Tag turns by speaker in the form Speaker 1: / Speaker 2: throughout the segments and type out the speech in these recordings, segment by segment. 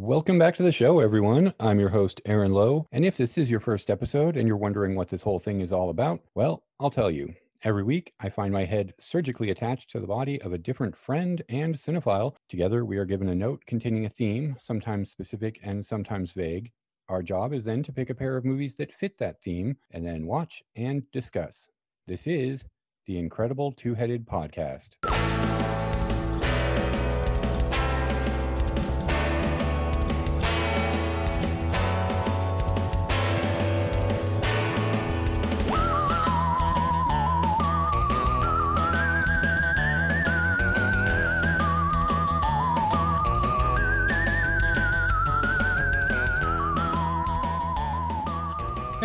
Speaker 1: Welcome back to the show, everyone. I'm your host, Aaron Lowe. And if this is your first episode and you're wondering what this whole thing is all about, well, I'll tell you. Every week, I find my head surgically attached to the body of a different friend and cinephile. Together, we are given a note containing a theme, sometimes specific and sometimes vague. Our job is then to pick a pair of movies that fit that theme and then watch and discuss. This is the Incredible Two Headed Podcast.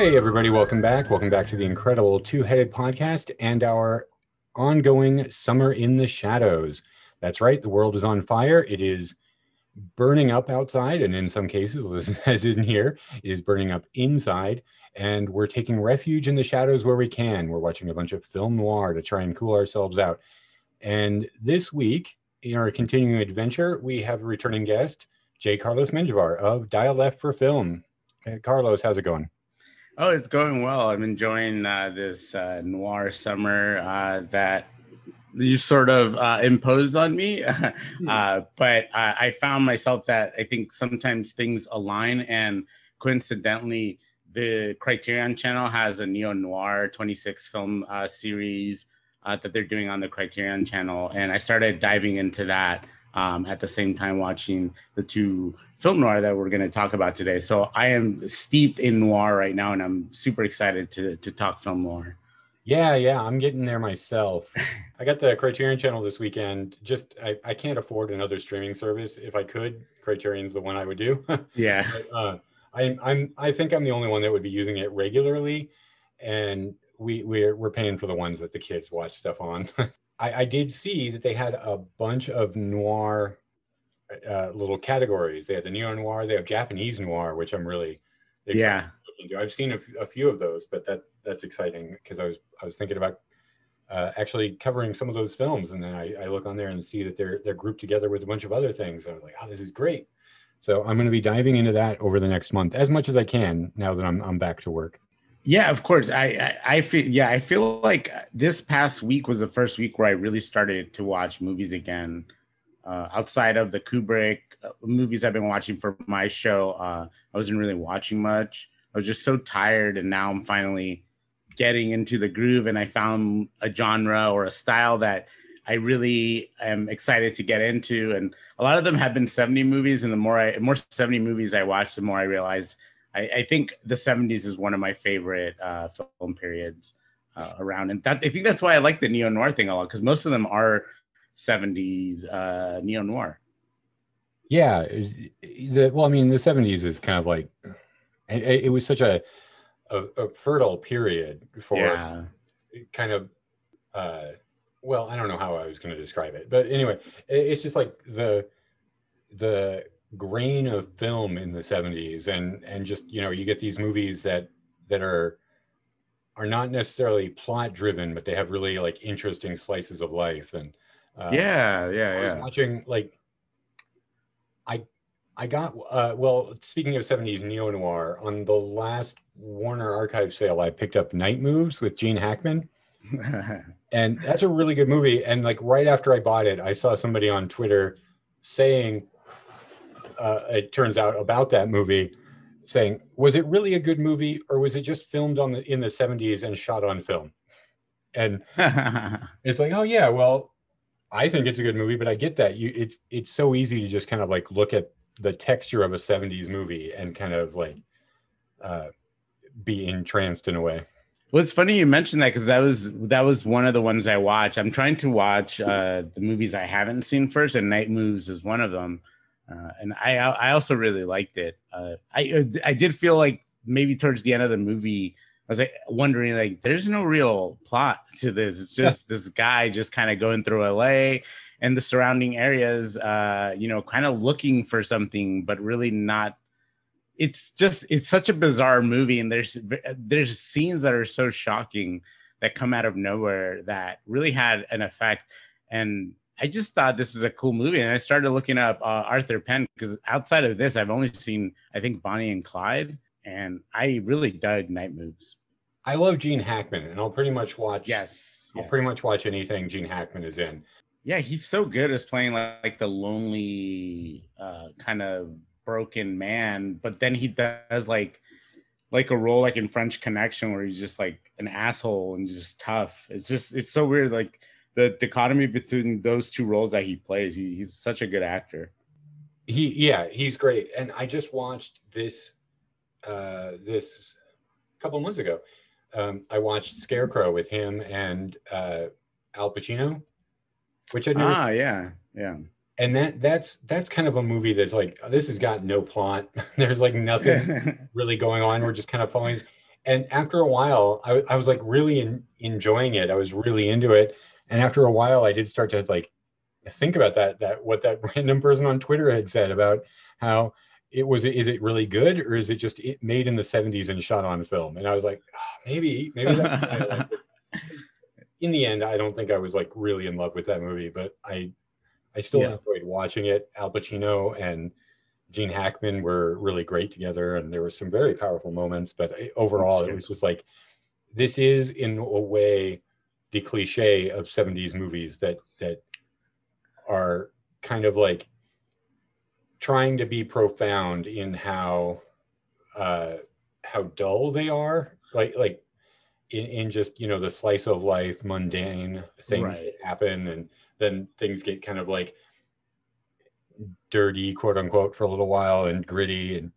Speaker 1: Hey, everybody, welcome back. Welcome back to the incredible Two Headed Podcast and our ongoing Summer in the Shadows. That's right, the world is on fire. It is burning up outside, and in some cases, as in here, it is burning up inside. And we're taking refuge in the shadows where we can. We're watching a bunch of film noir to try and cool ourselves out. And this week, in our continuing adventure, we have a returning guest, J. Carlos Menjivar of Dial F for Film. Hey, Carlos, how's it going?
Speaker 2: Oh, it's going well. I'm enjoying uh, this uh, noir summer uh, that you sort of uh, imposed on me.
Speaker 1: Hmm.
Speaker 2: Uh, but I found myself that I think sometimes things align, and coincidentally, the Criterion Channel has a neo noir 26 film uh, series that they're doing on the Criterion Channel, and I started diving into that um, at the same time watching the two film noir that we're going to talk about today. So I am steeped in noir right now, and I'm super excited to to talk film noir.
Speaker 1: Yeah, yeah, I'm getting there myself. I got the Criterion channel this weekend. Just I, I can't afford another streaming service. If I could, Criterion's the one I would do.
Speaker 2: yeah.
Speaker 1: But, uh, I, I'm I think I'm the only one that would be using it regularly, and we we're we're paying for the ones that the kids watch stuff on. I, I did see that they had a bunch of noir uh, little categories. They had the neo noir, they have Japanese noir, which I'm really
Speaker 2: yeah.
Speaker 1: I've seen a, f- a few of those, but that that's exciting because I was I was thinking about uh, actually covering some of those films, and then I, I look on there and see that they're they're grouped together with a bunch of other things. I was like, oh, this is great. So I'm going to be diving into that over the next month as much as I can now that I'm I'm back to work.
Speaker 2: Yeah, of course. I, I, I feel yeah, I feel like this past week was the first week where I really started to watch movies again. Uh, outside of the Kubrick uh, movies I've been watching for my show, uh, I wasn't really watching much. I was just so tired, and now I'm finally getting into the groove, and I found a genre or a style that I really am excited to get into. And a lot of them have been 70 movies, and the more I more 70 movies I watch, the more I realize I, I think the 70s is one of my favorite uh, film periods uh, around, and that I think that's why I like the neo noir thing a lot because most of them are 70s uh, neo noir.
Speaker 1: Yeah, the well, I mean, the '70s is kind of like it, it was such a, a, a fertile period for
Speaker 2: Yeah.
Speaker 1: kind of uh well i don't know how i was going to describe it but anyway it, it's just like the the grain of film in the 70s and and just you know you get these movies that that are are not necessarily plot driven but they have really like interesting slices of life. And uh,
Speaker 2: yeah, yeah, I
Speaker 1: was
Speaker 2: yeah.
Speaker 1: watching like I I got uh well speaking of 70s neo noir on the last Warner archive sale I picked up Night Moves with Gene Hackman. And that's a really good movie. And like right after I bought it I saw somebody on Twitter saying uh it turns out about that movie saying was it really a good movie or was it just filmed on the in the 70s and shot on film and it's like, oh yeah, well, I think it's a good movie, but I get that. You it's it's so easy to just kind of like look at the texture of a 70s movie and kind of like uh be entranced in a way.
Speaker 2: Well, it's funny you mentioned that because that was that was one of the ones I watch. I'm trying to watch uh, the movies I haven't seen first, and Night Moves is one of them. Uh, and I I also really liked it. Uh, I I did feel like maybe towards the end of the movie, I was like wondering like there's no real plot to this. It's just this guy just kind of going through LA and the surrounding areas, uh, you know, kind of looking for something, but really not it's just it's such a bizarre movie and there's there's scenes that are so shocking that come out of nowhere that really had an effect and I just thought this was a cool movie, and I started looking up uh, Arthur Penn because outside of this, I've only seen I think Bonnie and Clyde, and I really dug Night Moves.
Speaker 1: I love Gene Hackman, and I'll pretty much watch.
Speaker 2: Yes,
Speaker 1: I'll
Speaker 2: yes.
Speaker 1: pretty much watch anything Gene Hackman is in.
Speaker 2: Yeah, he's so good as playing like, like the lonely, uh, kind of broken man, but then he does like like a role like in French Connection where he's just like an asshole and just tough. It's just it's so weird, like the dichotomy between those two roles that he plays. He, he's such a good actor.
Speaker 1: He yeah, he's great. And I just watched this uh this a couple months ago. Um, I watched Scarecrow with him and uh Al Pacino, which I never
Speaker 2: Ah, yeah, yeah.
Speaker 1: and that that's that's kind of a movie that's like this has got no plot. There's like nothing really going on. We're just kind of following. And after a while, I, I was like really in, enjoying it. I was really into it. And after a while, I did start to like think about that that what that random person on Twitter had said about how it was. Is it really good, or is it just it made in the '70s and shot on film? And I was like, oh, maybe, maybe. That's why I like this. In the end, I don't think I was like really in love with that movie, but I I still
Speaker 2: Yeah.
Speaker 1: enjoyed watching it. Al Pacino and Gene Hackman were really great together, and there were some very powerful moments. But eh, overall, it was just like this is, in a way, the cliche of '70s movies that that are kind of like trying to be profound in how uh, how dull they are, like like in, in just you know the slice of life mundane things
Speaker 2: Right.
Speaker 1: that happen and then things get kind of like dirty quote unquote for a little while and gritty and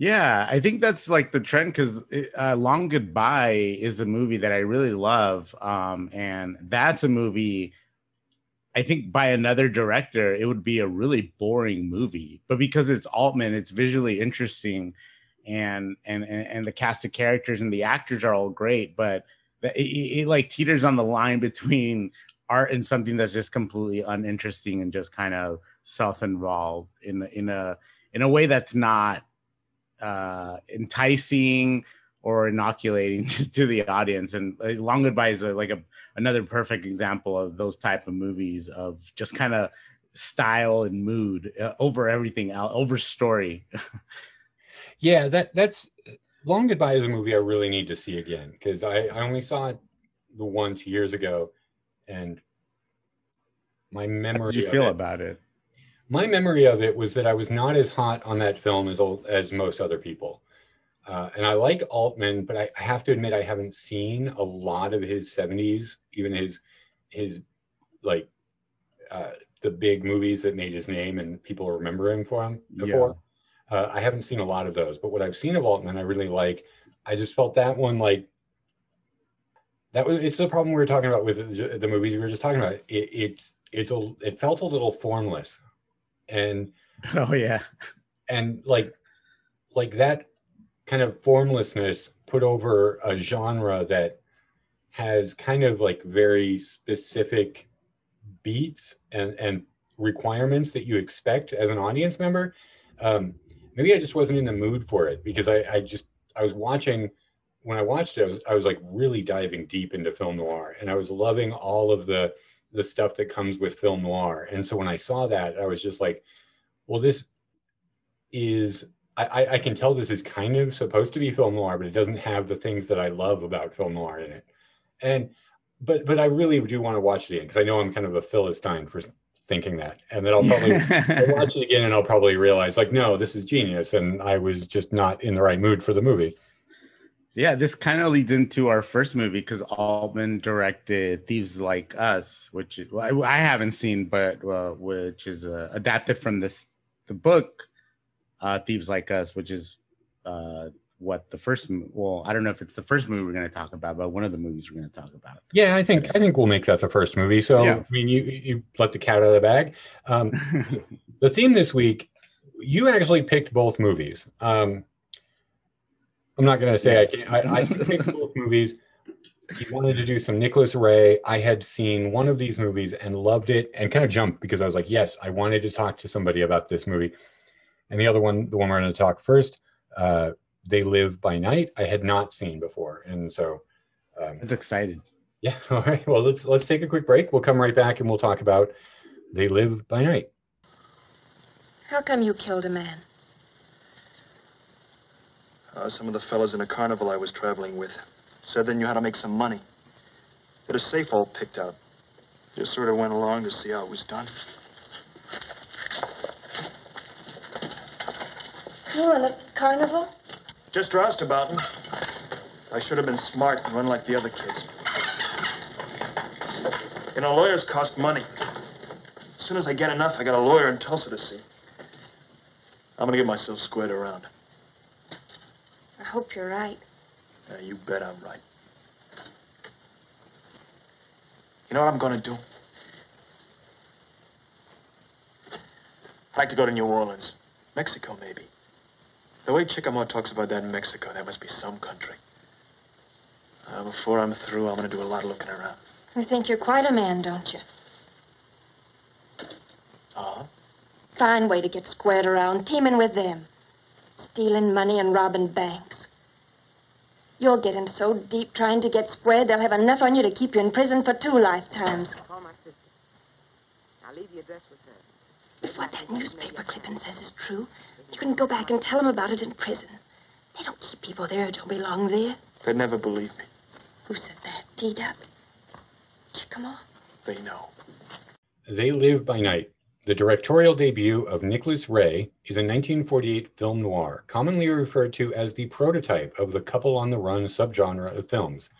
Speaker 2: Yeah, I think that's like the trend because uh, Long Goodbye is a movie that I really love. Um, and that's a movie, I think by another director, it would be a really boring movie. But because it's Altman, it's visually interesting. And, and and and the cast of characters and the actors are all great, but it, it, it like teeters on the line between art and something that's just completely uninteresting and just kind of self-involved in in a in a way that's not uh, enticing or inoculating to, the audience. And Long Goodbye is a, like a another perfect example of those type of movies of just kind of style and mood uh, over everything else, over story.
Speaker 1: yeah that that's long goodbye is a movie i really need to see again because I, I only saw it the once years ago and my memory.
Speaker 2: How did you feel
Speaker 1: it-
Speaker 2: about it?
Speaker 1: My memory of it was that I was not as hot on that film as as most other people. Uh, and I like Altman, but I, I have to admit I haven't seen a lot of his '70s, even his his like uh, the big movies that made his name and people remember him for him before. Uh, I haven't seen a lot of those, but what I've seen of Altman, I really like. I just felt that one like that was. It's the problem we were talking about with the, the movies we were just talking about. It, it it's a it felt a little formless, and
Speaker 2: Oh yeah.
Speaker 1: and like like that kind of formlessness put over a genre that has kind of like very specific beats and and requirements that you expect as an audience member um maybe i just wasn't in the mood for it because i i just i was watching when i watched it i was i was like really diving deep into film noir and i was loving all of the the stuff that comes with film noir and so when i saw that i was just like well this is I, I- can tell this is kind of supposed to be film noir, but it doesn't have the things that I love about film noir in it. And but but I really do want to watch it again because I know I'm kind of a philistine for thinking that, and then I'll probably I'll watch it again and I'll probably realize like no, this is genius, and I was just not in the right mood for the movie.
Speaker 2: Yeah, this kind of leads into our first movie because Altman directed Thieves Like Us, which well, I, I haven't seen, but uh, which is uh, adapted from this the book uh, Thieves Like Us, which is uh, what the first. Well, I don't know if it's the first movie we're going to talk about, but one of the movies we're going to talk about.
Speaker 1: Yeah, I think I think we'll make that the first movie. So
Speaker 2: Yeah.
Speaker 1: I mean, you you let the cat out of the bag. Um, the theme this week, you actually picked both movies. Um, I'm not going to say
Speaker 2: Yes.
Speaker 1: I, can't, I, I picked both movies. He wanted to do some Nicholas Ray. I had seen one of these movies and loved it and kind of jumped because I was like, yes, I wanted to talk to somebody about this movie. And the other one, the one we're going to talk first, uh, They Live by Night, I had not seen before. And so, um,
Speaker 2: It's excited.
Speaker 1: yeah. All right. Well, let's let's take a quick break. We'll come right back and we'll talk about They Live by Night.
Speaker 3: How come you killed a man?
Speaker 4: Uh, some of the fellas in a carnival I was traveling with said they knew how to make some money. Had a safe all picked out. Just sort of went along to see how it was done.
Speaker 3: You were in a carnival?
Speaker 4: Just roustabout. I should have been smart and run like the other kids. You know, lawyers cost money. As soon as I get enough, I got a lawyer in Tulsa to see. I'm gonna get myself squared around.
Speaker 3: I hope you're right.
Speaker 4: Yeah, you bet I'm right. You know what I'm gonna do? I'd like to go to New Orleans. Mexico, maybe. The way Chicamaw talks about that in Mexico, that must be some country. Uh, before I'm through, I'm gonna do a lot of looking around.
Speaker 3: You think you're quite a man, don't you?
Speaker 4: Uh-huh.
Speaker 3: Fine way to get squared around, teaming with them. Stealing money and robbing banks. You'll get in so deep trying to get squared, they'll have enough on you to keep you in prison for two lifetimes.
Speaker 5: Call my sister. I'll leave the address with her.
Speaker 3: If what that newspaper clipping says is true, you can go back and tell them about it in prison. They don't keep people there who don't belong there.
Speaker 4: They'd never believe me.
Speaker 3: Who said that? T-Dub? Chicamaw?
Speaker 4: They know.
Speaker 1: They Live by Night. The directorial debut of Nicholas Ray is a 1948 film noir, commonly referred to as the prototype of the couple on the run subgenre of films,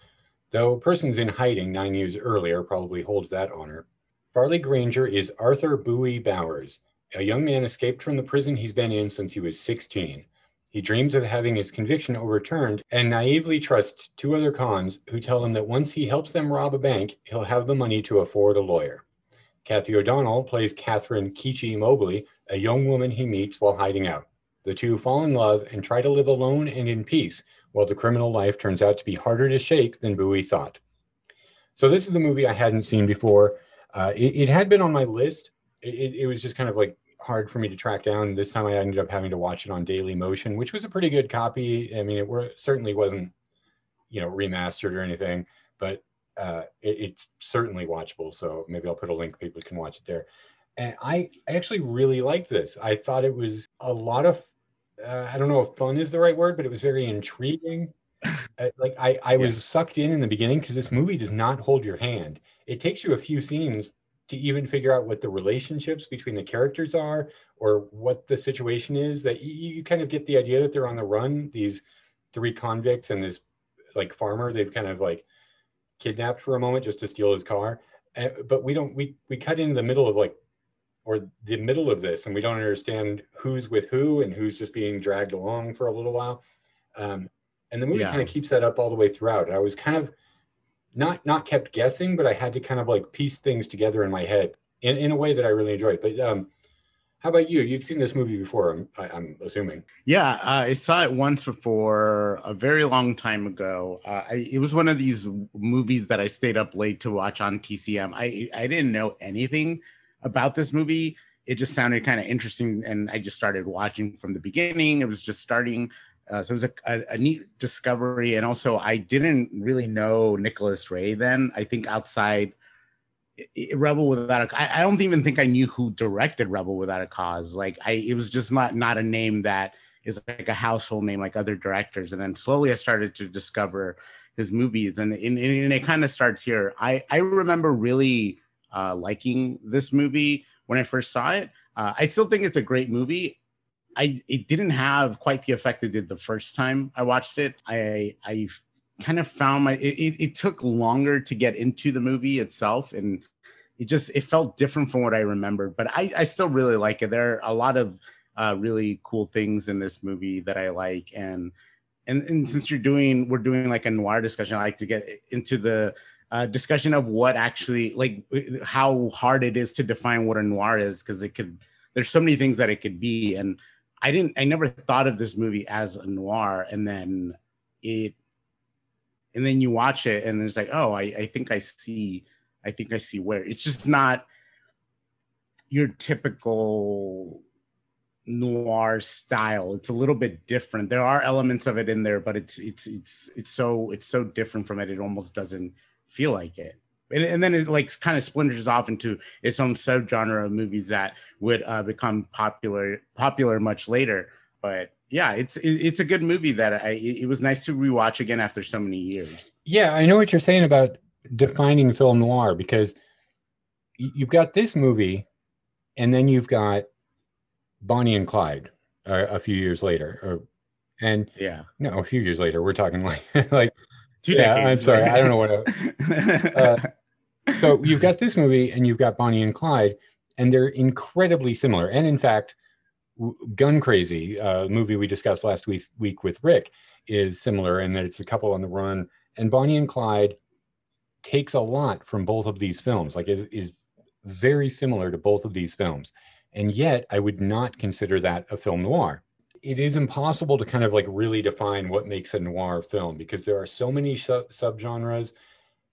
Speaker 1: though Persons in Hiding nine years earlier probably holds that honor. Farley Granger is Arthur Bowie Bowers, a young man escaped from the prison he's been in since he was 16. He dreams of having his conviction overturned and naively trusts two other cons who tell him that once he helps them rob a bank, he'll have the money to afford a lawyer. Cathy O'Donnell plays Catherine Keechie Mobley, a young woman he meets while hiding out. The two fall in love and try to live alone and in peace, while the criminal life turns out to be harder to shake than Bowie thought. So, this is the movie I hadn't seen before. Uh, it, it, had been on my list. It, it, was just kind of like hard for me to track down. This time I ended up having to watch it on Daily Motion, which was a pretty good copy. I mean, it were, certainly wasn't, you know, remastered or anything, but uh, it, it's certainly watchable. So maybe I'll put a link. People can watch it there. And I actually really liked this. I thought it was a lot of, uh, I don't know if fun is the right word, but it was very intriguing. Uh, like I, I was yeah. sucked in in the beginning because this movie does not hold your hand. It takes you a few scenes to even figure out what the relationships between the characters are or what the situation is that you, you kind of get the idea that they're on the run these three convicts and this like farmer they've kind of like kidnapped for a moment just to steal his car and, but we don't we we cut into the middle of like or the middle of this and we don't understand who's with who and who's just being dragged along for a little while um, and the movie yeah. kind of keeps that up all the way throughout. I was kind of not not kept guessing, but I had to kind of like piece things together in my head in, in a way that I really enjoyed. But um, how about you? You've seen this movie before, I'm, I, am assuming.
Speaker 2: Yeah, uh, I saw it once before a very long time ago. Uh, I, it was one of these movies that I stayed up late to watch on TCM. I I didn't know anything about this movie. It just sounded kind of interesting, and I just started watching from the beginning. It was just starting. Uh, so it was a, a, a, neat discovery. And also, I didn't really know Nicholas Ray then. I think outside Rebel Without a, I, I don't even think I knew who directed Rebel Without a Cause. Like, I it was just not not a name that is like a household name like other directors. And then slowly, I started to discover his movies, and and, and it kind of starts here. I I remember really uh, liking this movie when I first saw it. Uh, I still think it's a great movie. I it didn't have quite the effect it did the first time I watched it. I I kind of found my it, it took longer to get into the movie itself and it just it felt different from what I remembered. But I I still really like it. There are a lot of uh, really cool things in this movie that I like and. And, and since you're doing, we're doing like a noir discussion. I like to get into the uh, discussion of what actually like how hard it is to define what a noir is because it could there's so many things that it could be and I didn't I never thought of this movie as a noir and then it and then you watch it and it's like oh I, I think I see I think I see where it's just not your typical noir style it's a little bit different there are elements of it in there but it's it's it's it's so it's so different from it it almost doesn't feel like it and, and then it like kind of splinters off into its own subgenre of movies that would uh, become popular popular much later. But yeah, it's it's a good movie that I it was nice to rewatch again after so many years.
Speaker 1: Yeah, I know what you're saying about defining film noir because you've got this movie, and then you've got Bonnie and Clyde uh, a few years later, or and
Speaker 2: yeah,
Speaker 1: no, a few years later. We're talking like like
Speaker 2: two
Speaker 1: yeah,
Speaker 2: decades.
Speaker 1: I'm sorry, I don't know what. I, uh, so you've got this movie, and you've got Bonnie and Clyde, and they're incredibly similar. And in fact, Gun Crazy, uh, movie we discussed last week week with Rick, is similar in that it's a couple on the run, and Bonnie and Clyde takes a lot from both of these films. Like is is very similar to both of these films, and yet I would not consider that a film noir it is impossible to kind of like really define what makes a noir film because there are so many sub- subgenres.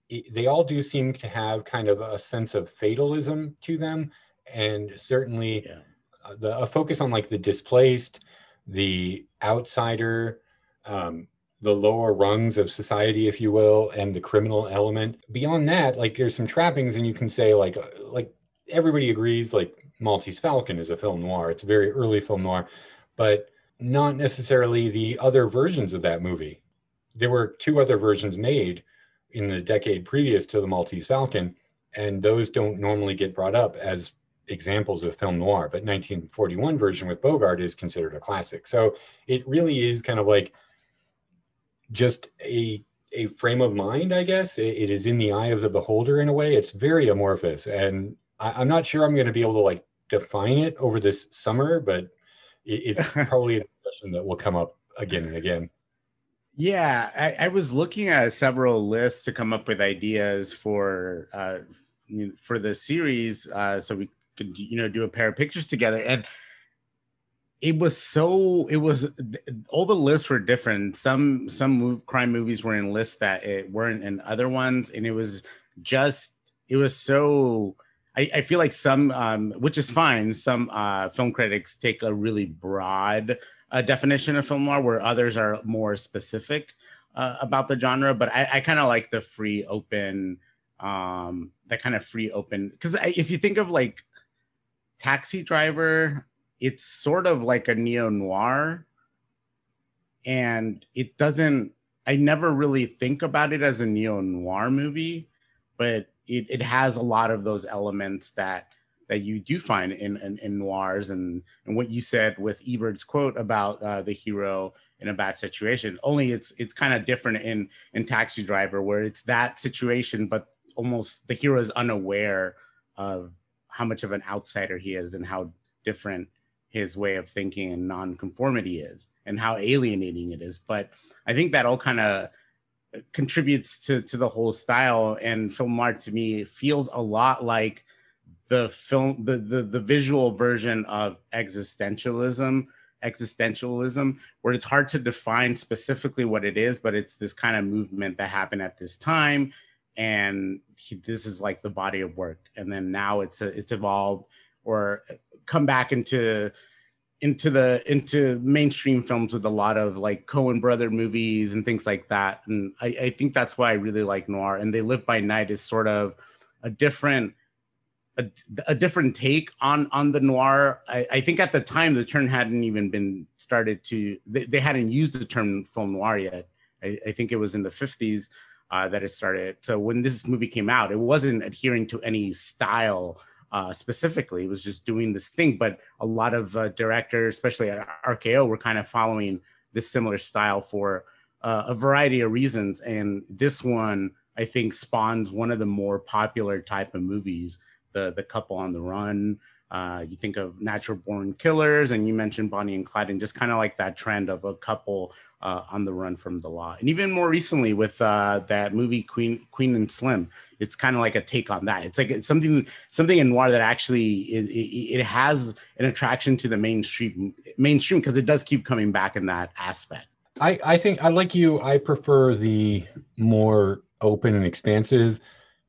Speaker 1: It, they all do seem to have kind of a sense of fatalism to them, and certainly
Speaker 2: Yeah.
Speaker 1: The, a focus on like the displaced, the outsider, um, the lower rungs of society, if you will, and the criminal element. Beyond that, like there's some trappings, and you can say like uh, like everybody agrees like Maltese Falcon is a film noir. It's a very early film noir, but not necessarily the other versions of that movie. There were two other versions made in the decade previous to the Maltese Falcon, and those don't normally get brought up as examples of film noir. But 1941 version with Bogart is considered a classic. So it really is kind of like just a a frame of mind, I guess. It, it is in the eye of the beholder in a way. It's very amorphous, and I, I'm not sure I'm going to be able to like define it over this summer, but it, it's probably a question that will come up again and again.
Speaker 2: Yeah, I, I was looking at several lists to come up with ideas for uh, for the series, uh, so we could you know do a pair of pictures together. And it was so it was all the lists were different. Some some move, crime movies were in lists that it weren't in other ones, and it was just it was so. I, I feel like some, um, which is fine. Some uh, film critics take a really broad a definition of film noir where others are more specific uh, about the genre but i, I kind of like the free open um that kind of free open because if you think of like taxi driver it's sort of like a neo noir and it doesn't i never really think about it as a neo noir movie but it, it has a lot of those elements that that you do find in, in, in noirs and and what you said with Ebert's quote about uh, the hero in a bad situation. Only it's it's kind of different in in Taxi Driver where it's that situation, but almost the hero is unaware of how much of an outsider he is and how different his way of thinking and nonconformity is and how alienating it is. But I think that all kind of contributes to to the whole style and film art to me feels a lot like the film the, the the visual version of existentialism existentialism where it's hard to define specifically what it is but it's this kind of movement that happened at this time and he, this is like the body of work and then now it's a, it's evolved or come back into into the into mainstream films with a lot of like Coen brother movies and things like that and I, I think that's why I really like noir and they live by night is sort of a different a, a, different take on on the noir. I, I, think at the time the term hadn't even been started to they, they hadn't used the term film noir yet. I, I think it was in the 50s uh, that it started. So when this movie came out, it wasn't adhering to any style uh, specifically. It was just doing this thing. But a lot of uh, directors, especially at RKO, were kind of following this similar style for uh, a variety of reasons. And this one, I think, spawns one of the more popular type of movies the the couple on the run. Uh, you think of natural born killers, and you mentioned Bonnie and Clyde, and just kind of like that trend of a couple uh, on the run from the law. And even more recently with uh, that movie Queen Queen and Slim, it's kind of like a take on that. It's like it's something something in noir that actually it, it, it has an attraction to the mainstream mainstream because it does keep coming back in that aspect.
Speaker 1: I, I think I like you. I prefer the more open and expansive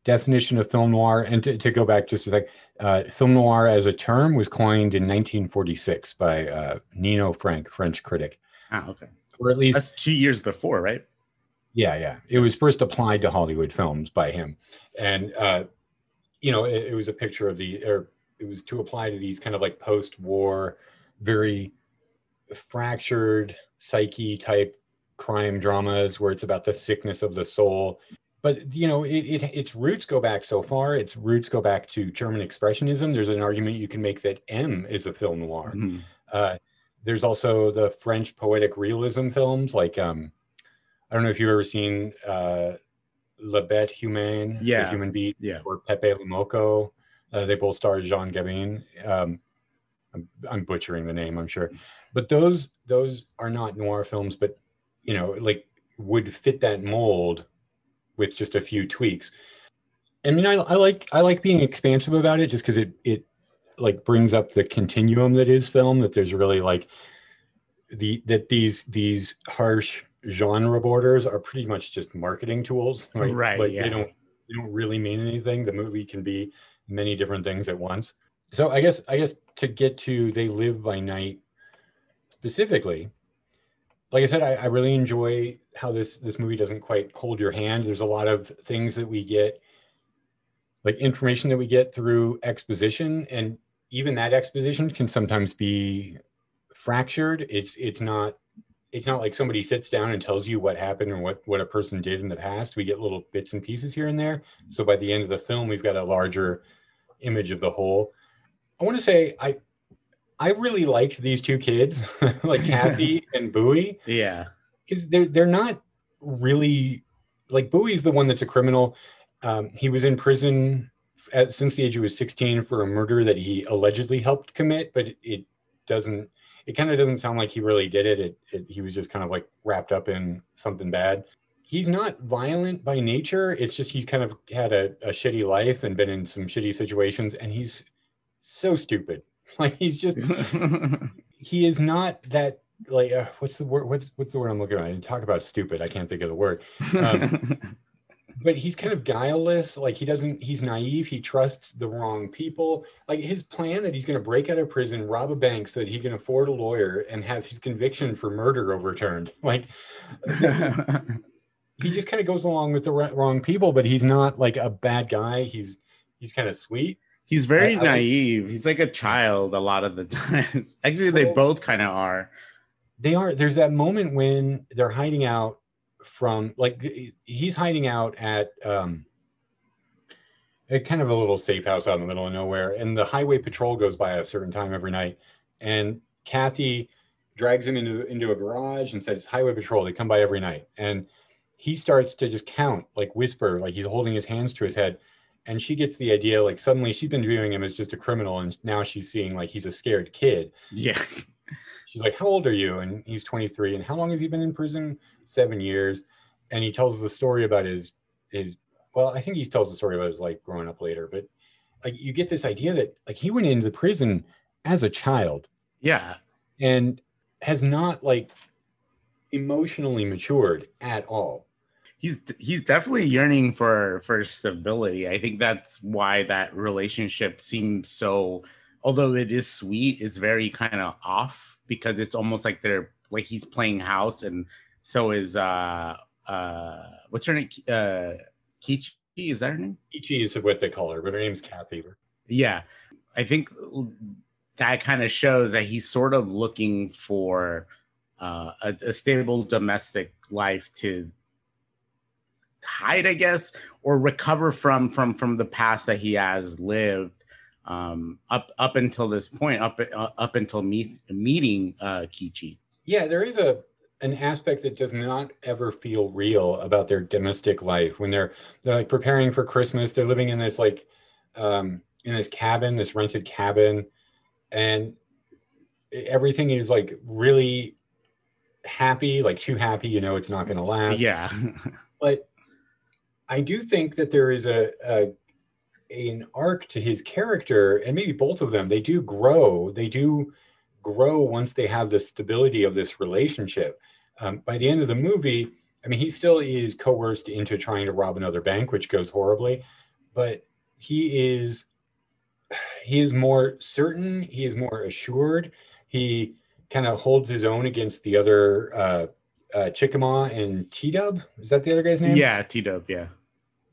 Speaker 1: definition of film noir. And to, to go back just a sec, uh, film noir as a term was coined in 1946 by uh, Nino Frank, French critic.
Speaker 2: Ah, okay.
Speaker 1: Or at least
Speaker 2: that's two years before, right?
Speaker 1: Yeah, yeah. It was first applied to Hollywood films by him, and uh, you know, it, it was a picture of the, or it was to apply to these kind of like post-war, very fractured psyche type crime dramas where it's about the sickness of the soul. But you know, it, it its roots go back so far. Its roots go back to German expressionism. There's an argument you can make that M is a film noir.
Speaker 2: Mhm.
Speaker 1: Uh, there's also the French poetic realism films, like um, I don't know if you've ever seen uh, La Bête Humaine,
Speaker 2: Yeah.
Speaker 1: the Human Beat,
Speaker 2: Yeah.
Speaker 1: or Pépé le Moko. Uh, they both star Jean Gabin. Um, I'm, I'm butchering the name, I'm sure, but those those are not noir films, but you know, like would fit that mold with just a few tweaks. I mean, I, I like I like being expansive about it just because it it like brings up the continuum that is film. That there's really like the that these these harsh genre borders are pretty much just marketing tools, right?
Speaker 2: Right,
Speaker 1: Like
Speaker 2: yeah.
Speaker 1: they don't they don't really mean anything. The movie can be many different things at once. So I guess I guess to get to They Live by Night specifically, like I said, I, I really enjoy how this this movie doesn't quite hold your hand. There's a lot of things that we get, like information that we get through exposition, and even that exposition can sometimes be fractured. It's it's not it's not like somebody sits down and tells you what happened or what what a person did in the past. We get little bits and pieces here and there. So by the end of the film, we've got a larger image of the whole. I want to say I I really liked these two kids, like Kathy and Bowie
Speaker 2: Yeah.
Speaker 1: because they're they're not really like Bowie's the one that's a criminal. Um, he was in prison at, since the age he was 16 for a murder that he allegedly helped commit, but it, it doesn't. It kind of doesn't sound like he really did it. It, it. He was just kind of like wrapped up in something bad. He's not violent by nature. It's just he's kind of had a, a shitty life and been in some shitty situations, and he's so stupid. Like he's just he is not that like uh, what's the word what's what's the word i'm looking at? I talk about stupid. I can't think of the word. Um, but he's kind of guileless. Like he doesn't he's naive. He trusts the wrong people. Like his plan that he's going to break out of prison rob a bank so that he can afford a lawyer and have his conviction for murder overturned. Like he just kind of goes along with the wrong people but he's not like a bad guy. He's he's kind of sweet
Speaker 2: He's very
Speaker 1: I-
Speaker 2: naive. He's like a child a lot of the times. Actually, they
Speaker 1: Well-
Speaker 2: both kind of are.
Speaker 1: they are there's that moment when they're hiding out from like he's hiding out at um a kind of a little safe house out in the middle of nowhere and the highway patrol goes by at a certain time every night and kathy drags him into into a garage and says highway patrol they come by every night and he starts to just count like whisper like he's holding his hands to his head and she gets the idea like suddenly she's been viewing him as just a criminal and now she's seeing like he's a scared kid
Speaker 2: Yeah.
Speaker 1: she's like, How old are you? And he's 23. And how long have you been in prison? Seven years. And he tells the story about his his well, I think he tells the story about his life growing up later, but like you get this idea that like he went into the prison as a child
Speaker 2: Yeah.
Speaker 1: and has not like emotionally matured at all.
Speaker 2: He's he's definitely yearning for for stability. I think that's why that relationship seems so although it is sweet, it's very kind of off because it's almost like they're like he's playing house and so is uh uh what's her name? Uh Keechie, is that her name?
Speaker 1: Ichi is what they call her, but her name's Kathy.
Speaker 2: Yeah, I think that kind of shows that he's sort of looking for uh, a, a stable domestic life to hide, I guess, or recover from from from the past that he has lived um, up up until this point, up uh, up until meet, meeting uh, Keechie.
Speaker 1: Yeah, there is a an aspect that does not ever feel real about their domestic life when they're they're like preparing for Christmas. They're living in this like um in this cabin, this rented cabin, and everything is like really happy, like too happy, you know it's not gonna last.
Speaker 2: Yeah,
Speaker 1: But I do think that there is a, a an arc to his character, and maybe both of them, they do grow. They do grow once they have the stability of this relationship. Um, by the end of the movie, I mean, he still is coerced into trying to rob another bank, which goes horribly, but he is he is more certain. He is more assured. He kind of holds his own against the other uh, uh, and T Dub. Is that the other guy's name?
Speaker 2: Yeah, T Dub. Yeah.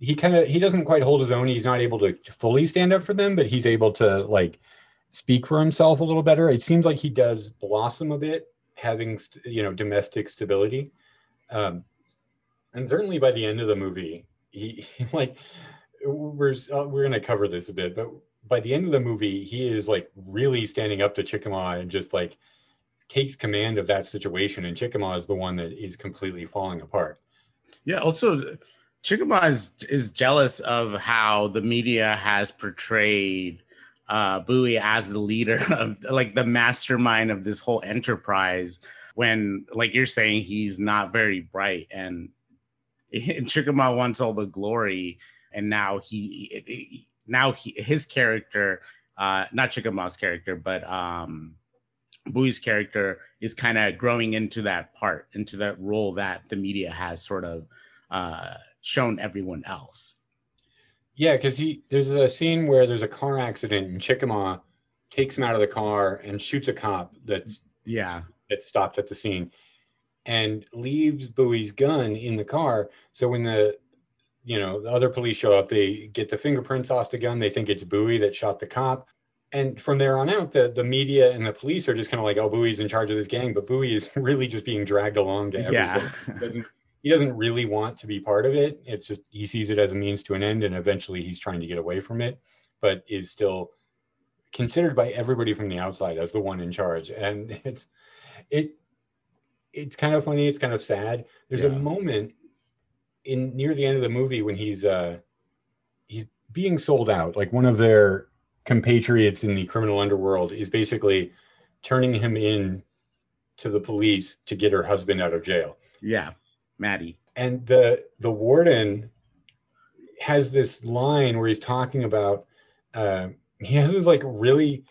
Speaker 1: He kind of he doesn't quite hold his own. He's not able to fully stand up for them, but he's able to like speak for himself a little better. It seems like he does blossom a bit, having you know domestic stability. Um, and certainly by the end of the movie, he like we're uh, we're gonna cover this a bit, but by the end of the movie, he is like really standing up to Chickamauga and just like takes command of that situation. And Chickamauga is the one that is completely falling apart.
Speaker 2: Yeah. Also, Chickamauga is, is jealous of how the media has portrayed uh, Bowie as the leader of like the mastermind of this whole enterprise. When, like you're saying, he's not very bright and, and Chickamauga wants all the glory, and now he, now he his character, uh, not Chickamauga's character, but um, Bowie's character is kind of growing into that part, into that role that the media has sort of uh, shown everyone else.
Speaker 1: Yeah, because he there's a scene where there's a car accident and Chickamauga takes him out of the car and shoots a cop that's
Speaker 2: yeah
Speaker 1: that stopped at the scene and leaves Bowie's gun in the car. So when the you know, the other police show up, they get the fingerprints off the gun. They think it's Bowie that shot the cop. And from there on out, the, the media and the police are just kind of like, oh, Bowie's in charge of this gang, but Bowie is really just being dragged along to everything. Yeah. He, doesn't, really want to be part of it. It's just he sees it as a means to an end, and eventually he's trying to get away from it, but is still considered by everybody from the outside as the one in charge. And it's it it's kind of funny. It's kind of sad. There's yeah. a moment in near the end of the movie when he's uh he's being sold out like one of their compatriots in the criminal underworld is basically turning him in to the police to get her husband out of jail
Speaker 2: yeah mattie
Speaker 1: and the the warden has this line where he's talking about uh, he has this like really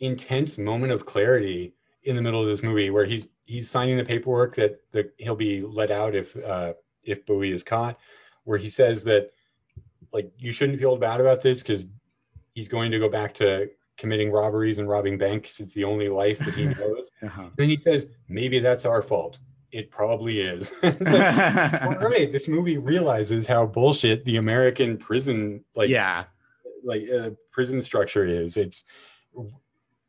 Speaker 1: intense moment of clarity in the middle of this movie where he's he's signing the paperwork that that he'll be let out if uh, if Bowie is caught, where he says that like you shouldn't feel bad about this because he's going to go back to committing robberies and robbing banks. It's the only life that he knows. uh-huh. Then he says, maybe that's our fault. It probably is. like, all right, this movie realizes how bullshit the American prison like
Speaker 2: yeah
Speaker 1: like uh, prison structure is. It's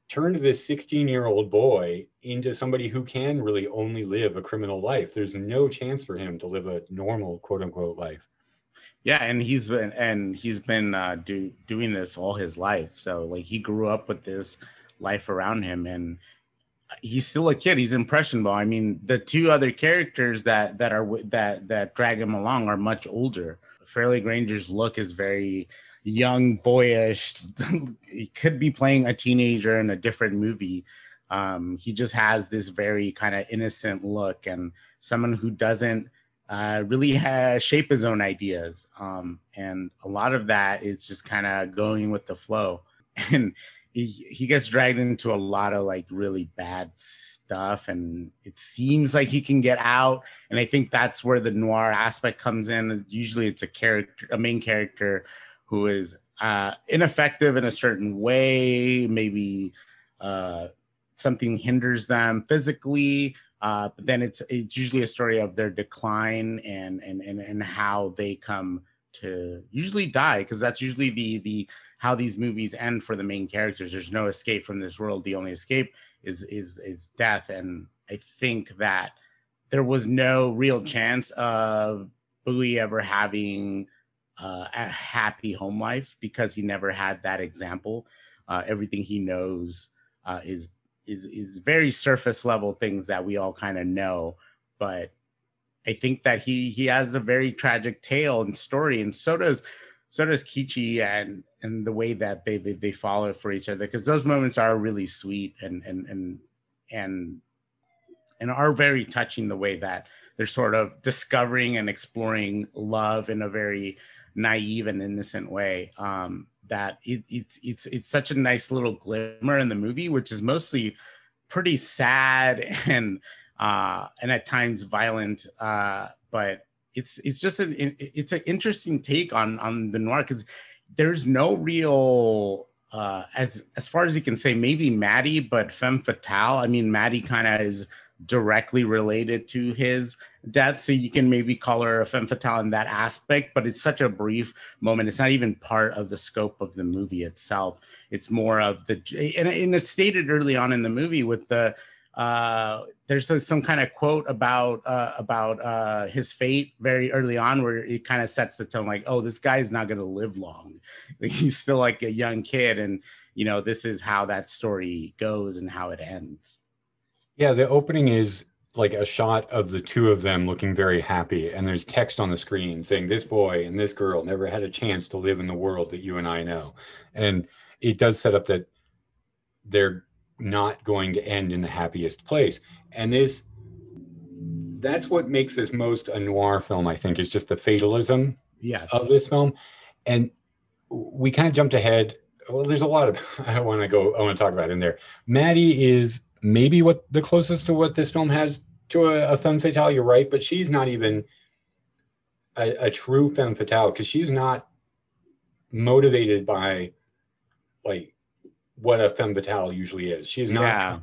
Speaker 1: turned this 16 year old boy into somebody who can really only live a criminal life. There's no chance for him to live a normal quote unquote life.
Speaker 2: Yeah, and he's been and he's been uh, do, doing this all his life. So like he grew up with this life around him, and he's still a kid. He's impressionable. I mean, the two other characters that that are that that drag him along are much older. Farley Granger's look is very young, boyish. he could be playing a teenager in a different movie. Um, he just has this very kind of innocent look and someone who doesn't uh, really has, shape his own ideas. Um, and a lot of that is just kind of going with the flow. And he, gets dragged into a lot of like really bad stuff. And it seems like he can get out. And I think that's where the noir aspect comes in. Usually it's a character, a main character who is uh, ineffective in a certain way, maybe uh, something hinders them physically. Uh, but then it's it's usually a story of their decline and and and, and how they come to usually die because that's usually the the how these movies end for the main characters. There's no escape from this world. The only escape is is is death. And I think that there was no real chance of Bowie ever having uh, a happy home life because he never had that example. Uh, everything he knows uh, is is is very surface level things that we all kind of know, but I think that he he has a very tragic tale and story, and so does so does Keechie and and the way that they they, they follow for each other because those moments are really sweet and and and and and are very touching the way that they're sort of discovering and exploring love in a very naive and innocent way. Um, that it, it's it's it's such a nice little glimmer in the movie, which is mostly pretty sad and uh, and at times violent, uh, but it's it's just an it's an interesting take on on the noir because there's no real uh, as as far as you can say maybe Mattie, but femme fatale. I mean, Mattie kind of is directly related to his death. So you can maybe call her a femme fatale in that aspect, but it's such a brief moment. It's not even part of the scope of the movie itself. It's more of the, and, and it's stated early on in the movie with the, uh, there's a, some kind of quote about uh, about uh, his fate very early on, where it kind of sets the tone, like, "Oh, this guy's not going to live long. He's still like a young kid, and you know, this is how that story goes and how it ends."
Speaker 1: Yeah, the opening is like a shot of the two of them looking very happy, and there's text on the screen saying, "This boy and this girl never had a chance to live in the world that you and I know," and it does set up that they're not going to end in the happiest place. And this that's what makes this most a noir film, I think, is just the fatalism
Speaker 2: yes.
Speaker 1: of this film. And we kind of jumped ahead. Well, there's a lot of I want to go, I want to talk about in there. Mattie is maybe what the closest to what this film has to a, a femme fatale, you're right, but she's not even a, a true femme fatale because she's not motivated by like what a femme fatale usually is. She's not.
Speaker 2: Yeah.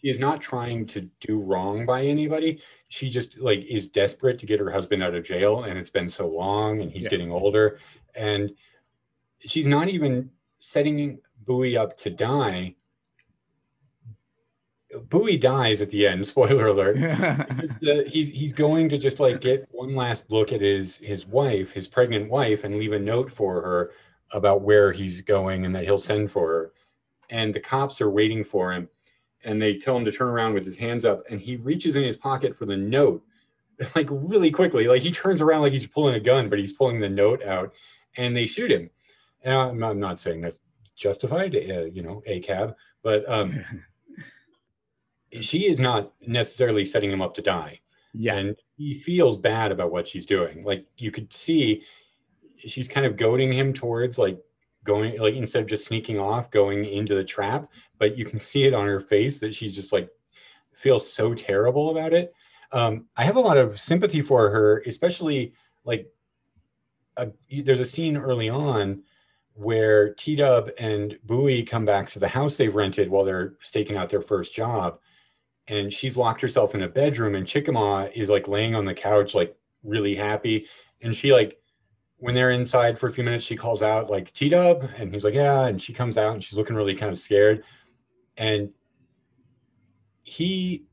Speaker 1: She is not trying to do wrong by anybody. She just like is desperate to get her husband out of jail, and it's been so long, and he's
Speaker 2: Yeah.
Speaker 1: getting older, and she's not even setting Bowie up to die. Bowie dies at the end. Spoiler alert. The- he's he's going to just like get one last look at his his wife, his pregnant wife, and leave a note for her about where he's going and that he'll send for her. And the cops are waiting for him, and they tell him to turn around with his hands up, and he reaches in his pocket for the note, like really quickly. Like he turns around like he's pulling a gun, but he's pulling the note out, and they shoot him. And I'm not, I'm not saying that's justified, uh, you know, a cab, but um, she is not necessarily setting him up to die
Speaker 2: yeah.
Speaker 1: and he feels bad about what she's doing like you could see she's kind of goading him towards like going like instead of just sneaking off going into the trap but you can see it on her face that she's just like feels so terrible about it. Um i have a lot of sympathy for her especially like a, there's a scene early on where t-dub and bowie come back to the house they've rented while they're staking out their first job and she's locked herself in a bedroom and Chicamaw is like laying on the couch like really happy and she like when they're inside for a few minutes she calls out like T-Dub and he's like yeah and she comes out and she's looking really kind of scared and he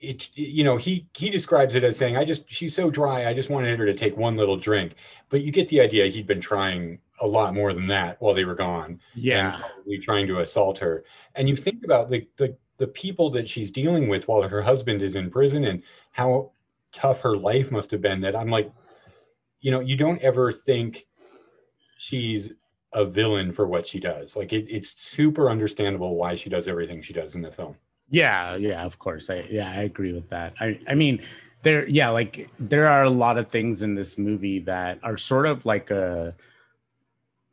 Speaker 1: it you know he he describes it as saying I just she's so dry I just wanted her to take one little drink but you get the idea he'd been trying a lot more than that while they were gone
Speaker 2: Yeah.
Speaker 1: probably trying to assault her. And you think about the, the the people that she's dealing with while her husband is in prison and how tough her life must have been. That I'm like, you know, you don't ever think she's a villain for what she does. Like it, it's super understandable why she does everything she does in the film.
Speaker 2: Yeah, yeah, of course. I yeah, I agree with that. I I mean, there yeah, like there are a lot of things in this movie that are sort of like a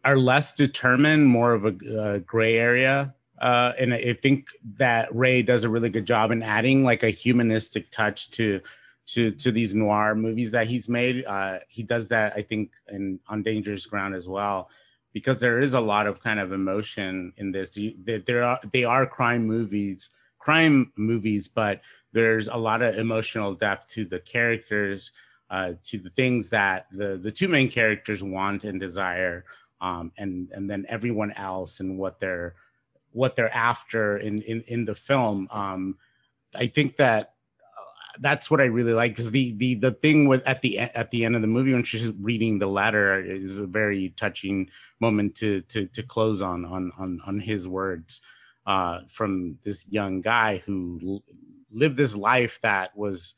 Speaker 2: are less determined, more of a, a gray area. Uh, and I think that Ray does a really good job in adding like a humanistic touch to to to these noir movies that he's made. Uh, he does that, I think, in on Dangerous Ground as well, because there is a lot of kind of emotion in this. You, there, there are they are crime movies, crime movies, but there's a lot of emotional depth to the characters, uh, to the things that the the two main characters want and desire, um, and and then everyone else and what they're what they're after in in in the film. Um, I think that that's what I really like because the the the thing with at the at the end of the movie when she's reading the letter is a very touching moment to to to close on on on on his words uh, from this young guy who lived this life that was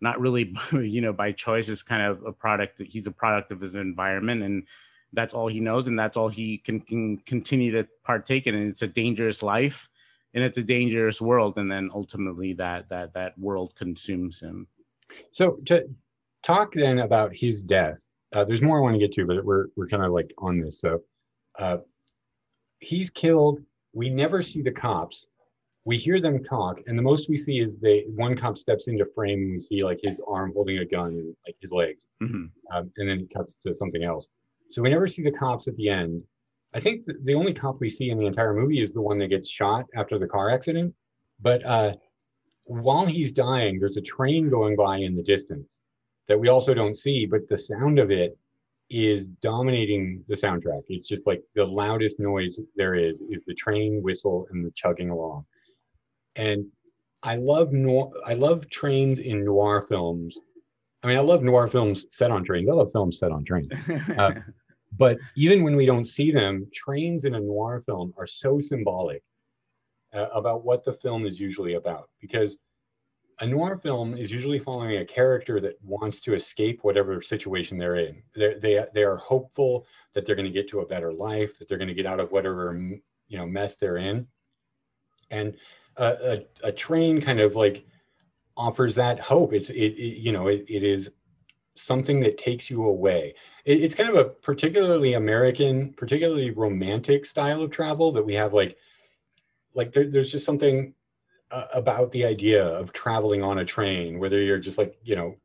Speaker 2: not really you know by choice. Is kind of a product that he's a product of his environment and that's all he knows and that's all he can, can continue to partake in and it's a dangerous life and it's a dangerous world and then ultimately that that that world consumes him
Speaker 1: So to talk then about his death, uh, there's more I want to get to, but we're we're kind of like on this. So uh, he's killed. We never see the cops. We hear them talk, and the most we see is they one cop steps into frame, and we see like his arm holding a gun and like his legs,
Speaker 2: Mhm.
Speaker 1: um, and then it cuts to something else. So we never see the cops at the end. I think the only cop we see in the entire movie is the one that gets shot after the car accident. But uh, while he's dying, there's a train going by in the distance that we also don't see, but the sound of it is dominating the soundtrack. It's just like the loudest noise there is is the train whistle and the chugging along. And I love noir, I love trains in noir films. I mean, I love noir films set on trains. I love films set on trains. Uh, but even when we don't see them, trains in a noir film are so symbolic uh, about what the film is usually about because a noir film is usually following a character that wants to escape whatever situation they're in. They're, they they are hopeful that they're going to get to a better life, that they're going to get out of whatever you know mess they're in, and a a train kind of like offers that hope. It's it, it you know it, it is something that takes you away. It, it's kind of a particularly American, particularly romantic style of travel that we have like like there, there's just something uh, about the idea of traveling on a train, whether you're just like, you know,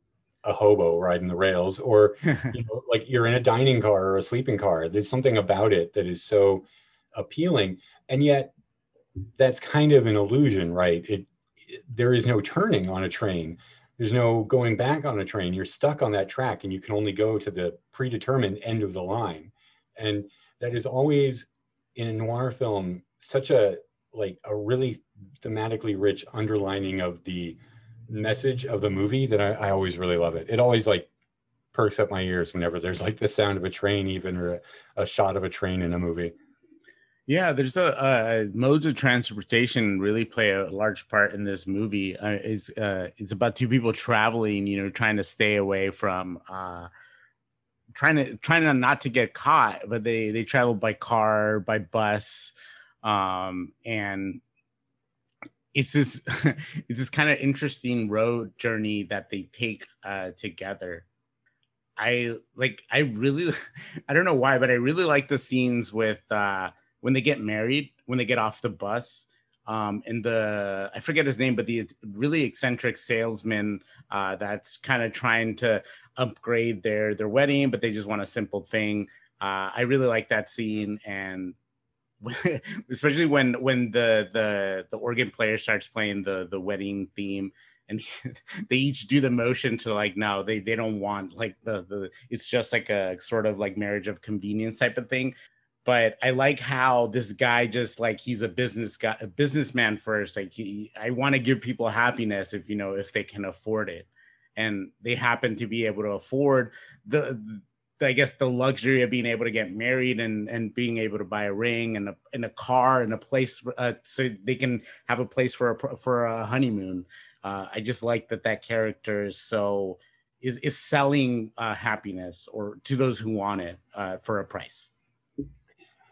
Speaker 1: a hobo riding the rails or you know, like you're in a dining car or a sleeping car. There's something about it that is so appealing. And yet that's kind of an illusion, right? It, it there is no turning on a train. There's no going back on a train. You're stuck on that track and you can only go to the predetermined end of the line. And that is always in a noir film such a like a really thematically rich underlining of the message of the movie that I, I, always really love it. It always like perks up my ears whenever there's like the sound of a train, even or a, a shot of a train in a movie.
Speaker 2: Yeah, there's a, a modes of transportation really play a large part in this movie. Uh, it's uh, it's about two people traveling, you know, trying to stay away from uh, trying to trying to not to get caught, but they they travel by car, by bus, um, and it's this it's this kind of interesting road journey that they take uh, together. I like I really I don't know why, but I really like the scenes with uh, when they get married, when they get off the bus. Um, and the I forget his name, but the really eccentric salesman uh, that's kind of trying to upgrade their their wedding, but they just want a simple thing. Uh, I really like that scene, and especially when when the the the organ player starts playing the the wedding theme and they each do the motion to like no they they don't want like the the it's just like a sort of like marriage of convenience type of thing but i like how this guy just like he's a business guy a businessman first like he i want to give people happiness if you know if they can afford it and they happen to be able to afford the I guess the luxury of being able to get married and and being able to buy a ring and a and a car and a place uh, so they can have a place for a for a honeymoon. Uh, I just like that that character is so is is selling uh, happiness or to those who want it uh, for a price.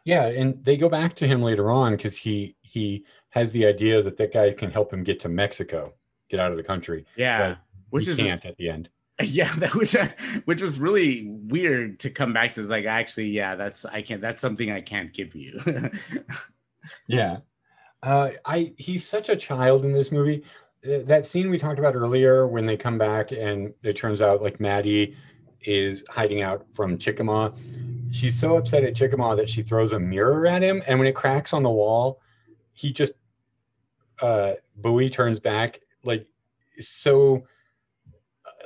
Speaker 1: Yeah, and they go back to him later on because he he has the idea that that guy can help him get to Mexico, get out of the country.
Speaker 2: Yeah,
Speaker 1: which is can't at the end
Speaker 2: yeah that was which was really weird to come back to it's like actually yeah that's i can't that's something i can't give you
Speaker 1: yeah uh i he's such a child in this movie uh, that scene we talked about earlier when they come back and it turns out like mattie is hiding out from Chicamaw. She's so upset at Chicamaw that she throws a mirror at him, and when it cracks on the wall, he just uh Bowie turns back like so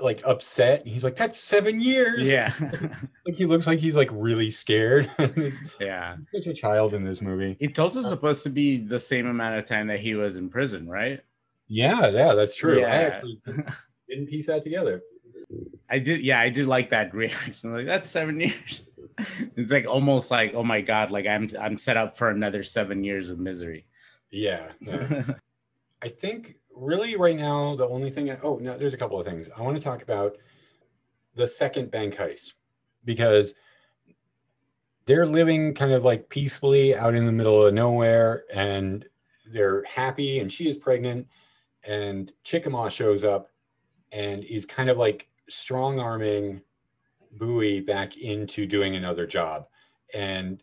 Speaker 1: like upset. He's like, "That's seven years."
Speaker 2: Yeah,
Speaker 1: like he looks like he's like really scared.
Speaker 2: yeah,
Speaker 1: such a child in this movie.
Speaker 2: It's also uh, supposed to be the same amount of time that he was in prison, right?
Speaker 1: Yeah, yeah, that's true. Yeah. I actually didn't piece that together.
Speaker 2: I did, yeah, I did like that reaction. Like that's seven years. it's like almost like, oh my god, like I'm I'm set up for another seven years of misery.
Speaker 1: Yeah. yeah. I think really right now the only thing I, oh no there's a couple of things i want to talk about the second bank heist because they're living kind of like peacefully out in the middle of nowhere and they're happy and she is pregnant and Chicamaw shows up and is kind of like strong arming Bowie back into doing another job. And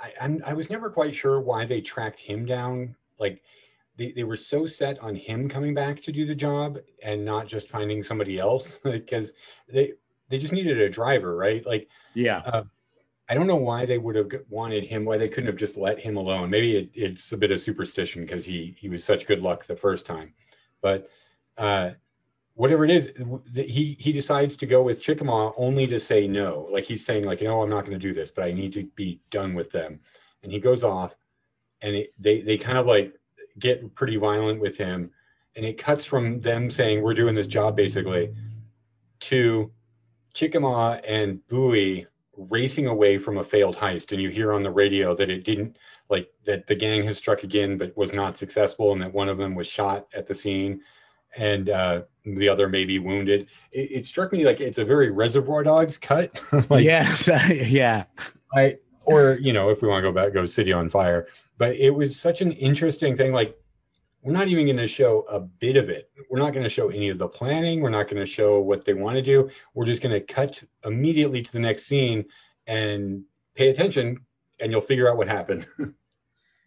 Speaker 1: I, I, I was never quite sure why they tracked him down. Like they, they were so set on him coming back to do the job and not just finding somebody else because they they just needed a driver right like
Speaker 2: yeah uh,
Speaker 1: i don't know why they would have wanted him why they couldn't have just let him alone maybe it, it's a bit of superstition because he he was such good luck the first time but uh, whatever it is, he he decides to go with Chicamaw only to say no. Like he's saying, like, no, I'm not going to do this, but I need to be done with them. And he goes off, and it, they they kind of like get pretty violent with him, and it cuts from them saying we're doing this job basically to Chicamaw and Bowie racing away from a failed heist and you hear on the radio that it didn't like that the gang has struck again but was not successful and that one of them was shot at the scene and uh, the other may be wounded it, it struck me like it's a very reservoir dogs cut like
Speaker 2: yes yeah
Speaker 1: i or you know if we want to go back go city on fire but it was such an interesting thing like we're not even going to show a bit of it. We're not going to show any of the planning. We're not going to show what they want to do. We're just going to cut immediately to the next scene and pay attention, and you'll figure out what happened.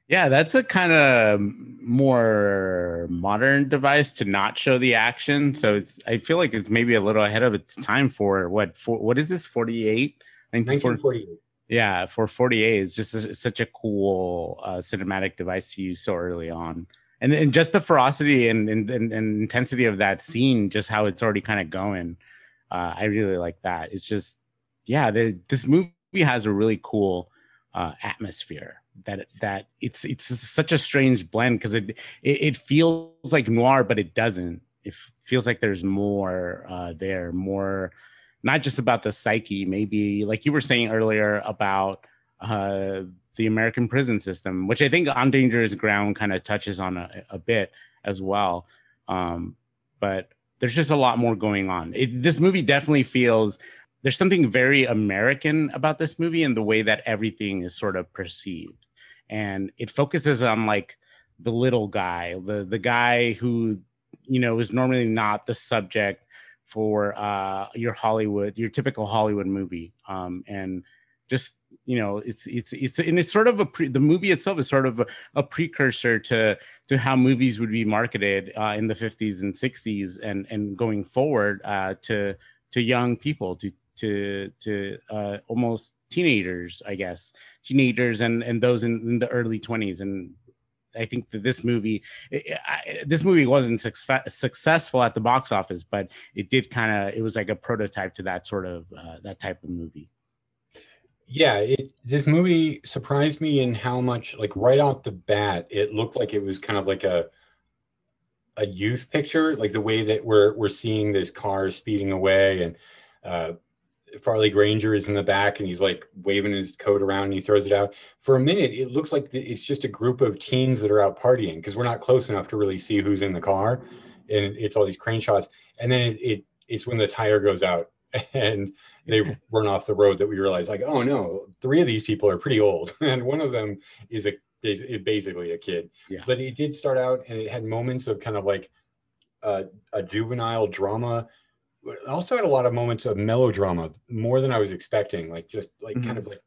Speaker 2: yeah, that's a kind of more modern device to not show the action. So it's I feel like it's maybe a little ahead of its time for what for what is this 48?
Speaker 1: 1948.
Speaker 2: Yeah, for 48 is just a, such a cool uh, cinematic device to use so early on and and just the ferocity and and, and, and intensity of that scene, just how it's already kind of going. Uh, I really like that. It's just, yeah, the, this movie has a really cool uh, atmosphere. That that it's it's such a strange blend because it, it, it feels like noir, but it doesn't. It feels like there's more uh, there, more not just about the psyche. Maybe like you were saying earlier about uh, the American prison system, which I think on dangerous ground kind of touches on a, a bit as well. Um, but there's just a lot more going on. It, this movie definitely feels there's something very American about this movie and the way that everything is sort of perceived, and it focuses on like the little guy, the the guy who you know is normally not the subject for uh, your Hollywood, your typical Hollywood movie, um, and just you know it's it's it's and it's sort of a pre, the movie itself is sort of a, a, precursor to to how movies would be marketed uh, in the 50s and 60s and and going forward uh, to to young people to to to uh, almost teenagers i guess teenagers and and those in, in the early 20s and I think that this movie, I, this movie wasn't success, successful at the box office, but it did kind of, it was like a prototype to that sort of uh, that type of movie.
Speaker 1: Yeah it, this movie surprised me in how much like right off the bat it looked like it was kind of like a a youth picture like the way that we're we're seeing this car speeding away and uh farley granger is in the back and he's like waving his coat around and he throws it out. For a minute it looks like it's just a group of teens that are out partying because we're not close enough to really see who's in the car and it's all these crane shots. And then it, it it's when the tire goes out and they run off the road that we realize like oh no three of these people are pretty old and one of them is a is basically a kid. Yeah. but it did start out and it had moments of kind of like a, a juvenile drama it also had a lot of moments of melodrama more than i was expecting like just like mm-hmm. kind of like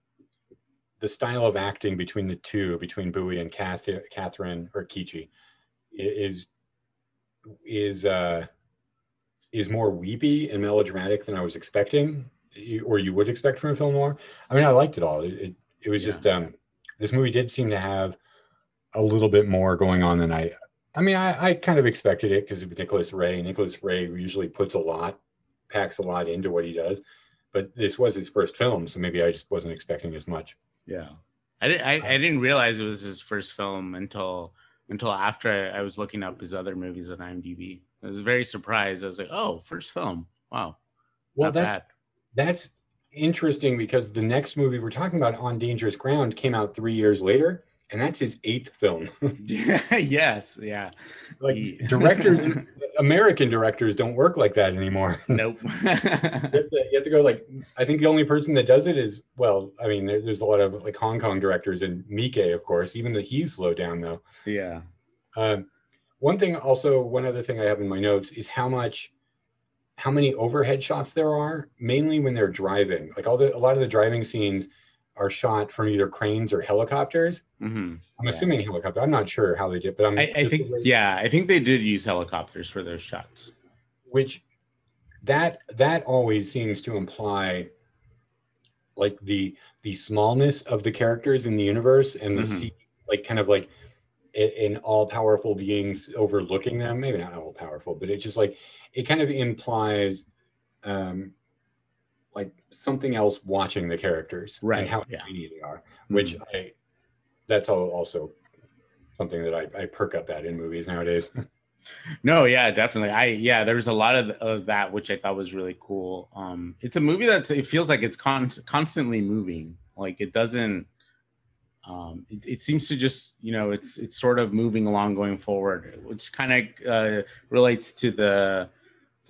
Speaker 1: the style of acting between the two between bowie and catherine or keechie is is uh is more weepy and melodramatic than I was expecting, or you would expect from a film noir. I mean, I liked it all. It it, it was yeah. just um, this movie did seem to have a little bit more going on than I. I mean, I, I kind of expected it because of Nicholas Ray. Nicholas Ray usually puts a lot, packs a lot into what he does, but this was his first film, so maybe I just wasn't expecting as much.
Speaker 2: Yeah, I didn't. I, I didn't realize it was his first film until until after I was looking up his other movies on IMDb. I was very surprised. I was like, "Oh, first film! Wow."
Speaker 1: Well, that's bad. that's interesting because the next movie we're talking about, On Dangerous Ground, came out three years later, and that's his eighth film.
Speaker 2: yes, yeah.
Speaker 1: Like directors, American directors don't work like that anymore.
Speaker 2: Nope. you, have
Speaker 1: to, you, have to, go like I think the only person that does it is well, I mean, there's a lot of like Hong Kong directors and Miike, of course. Even though he's slowed down though.
Speaker 2: Yeah.
Speaker 1: Um, one thing also, one other thing I have in my notes is how much, how many overhead shots there are, mainly when they're driving. Like all the, a lot of the driving scenes are shot from either cranes or helicopters. Mm-hmm. I'm yeah. assuming helicopter. I'm not sure how they did, but I'm.
Speaker 2: I, I think yeah, I think they did use helicopters for those shots.
Speaker 1: Which, that that always seems to imply, like the the smallness of the characters in the universe and the mm-hmm. like kind of like in all powerful beings overlooking them. Maybe not all powerful, but it's just like it kind of implies um, like something else watching the characters
Speaker 2: Right,
Speaker 1: and how
Speaker 2: yeah.
Speaker 1: tiny they are, which I that's all also something that I, I perk up at in movies nowadays.
Speaker 2: No, yeah, definitely. I yeah, there's a lot of, of that which I thought was really cool. Um, it's a movie that's it feels like it's con- constantly moving. Like it doesn't. Um, it, it seems to just you know it's it's sort of moving along going forward, which kind of uh, relates to the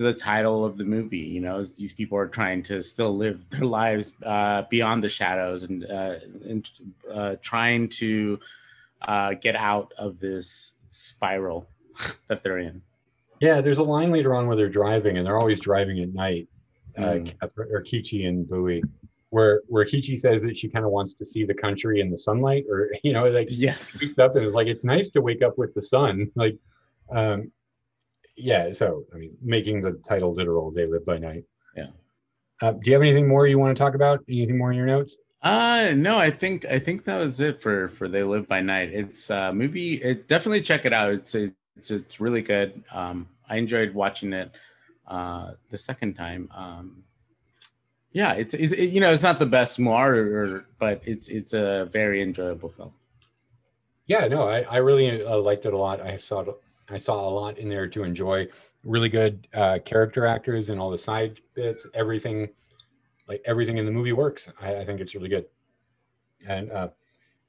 Speaker 2: to the title of the movie. You know, these people are trying to still live their lives uh, beyond the shadows and uh, and uh, trying to uh, get out of this spiral that they're in.
Speaker 1: yeah, there's a line later on where they're driving and they're always driving at night. Uh,
Speaker 2: Mm.
Speaker 1: Or Keechie and Bowie, where where Keechie says that she kind of wants to see the country in the sunlight, or you know, like
Speaker 2: Yes.
Speaker 1: up and is like it's nice to wake up with the sun like um yeah so i mean making the title literal they live by night
Speaker 2: Yeah.
Speaker 1: uh, do you have anything more you want to talk about anything more in your notes
Speaker 2: Uh no, I think I think that was it for for They Live by Night. It's a movie. It definitely check it out. It's it's it's really good. Um, I enjoyed watching it uh the second time. Um, yeah, it's it, it- you know it's not the best noir, or, but it's it's a very enjoyable film.
Speaker 1: yeah no i, I really uh, liked it a lot i saw i saw a lot in there to enjoy really good uh character actors and all the side bits everything like everything in the movie works. I, I think it's really good. And uh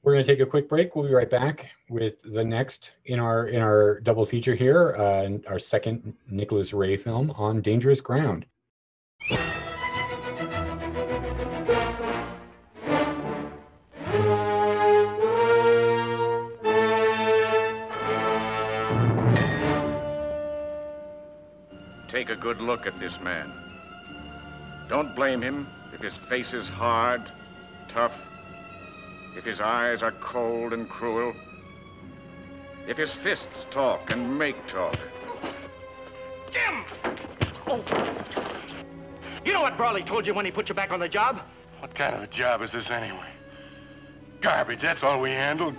Speaker 1: we're going to take a quick break. We'll be right back with the next in our in our double feature here uh our second nicholas ray film on dangerous ground
Speaker 6: good look at this man. Don't blame him if his face is hard, tough, if his eyes are cold and cruel, if his fists talk and make talk.
Speaker 7: Jim! Oh. You know what Brawley told you when he put you back on the job?
Speaker 8: What kind of a job is this anyway? Garbage, that's all we handled.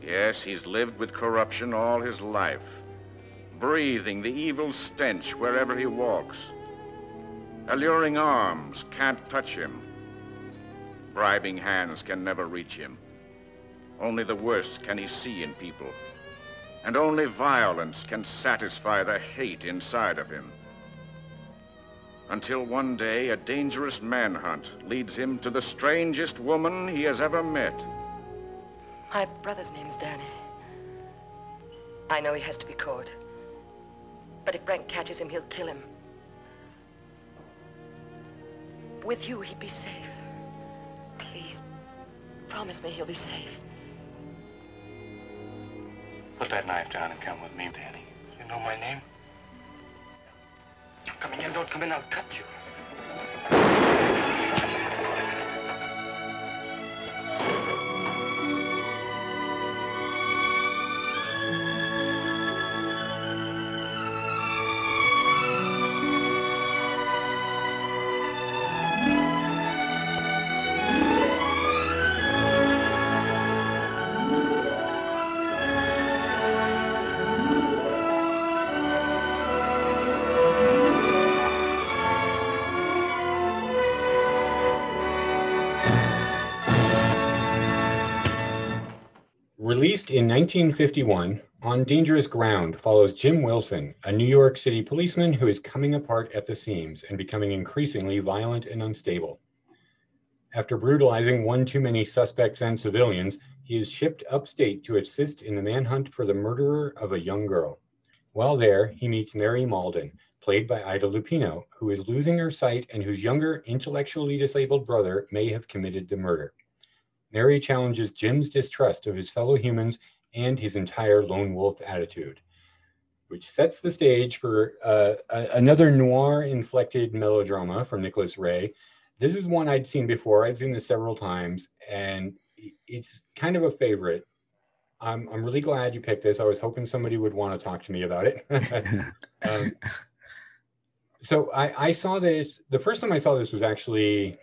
Speaker 6: Yes, he's lived with corruption all his life, breathing the evil stench wherever he walks. Alluring arms can't touch him. Bribing hands can never reach him. Only the worst can he see in people. And only violence can satisfy the hate inside of him. Until one day, a dangerous manhunt leads him to the strangest woman he has ever met.
Speaker 5: My brother's name's Danny. I know he has to be caught. But if Brent catches him, he'll kill him. With you, he'd be safe. Please, promise me he'll be safe.
Speaker 8: Put that knife down and come with me, Danny. You know my name?
Speaker 7: You're coming in, don't come in, I'll cut you.
Speaker 1: In 1951, On Dangerous Ground follows Jim Wilson, a New York City policeman who is coming apart at the seams and becoming increasingly violent and unstable. After brutalizing one too many suspects and civilians, he is shipped upstate to assist in the manhunt for the murderer of a young girl. While there, he meets Mary Malden, played by Ida Lupino, who is losing her sight and whose younger, intellectually disabled brother may have committed the murder. Mary challenges Jim's distrust of his fellow humans and his entire lone wolf attitude, which sets the stage for uh, a- another noir inflected melodrama from Nicholas Ray. This is one I'd seen before. I'd seen this several times, and it's kind of a favorite. I'm, I'm really glad you picked this. I was hoping somebody would want to talk to me about it. um, so I, I saw this the first time I saw this was actually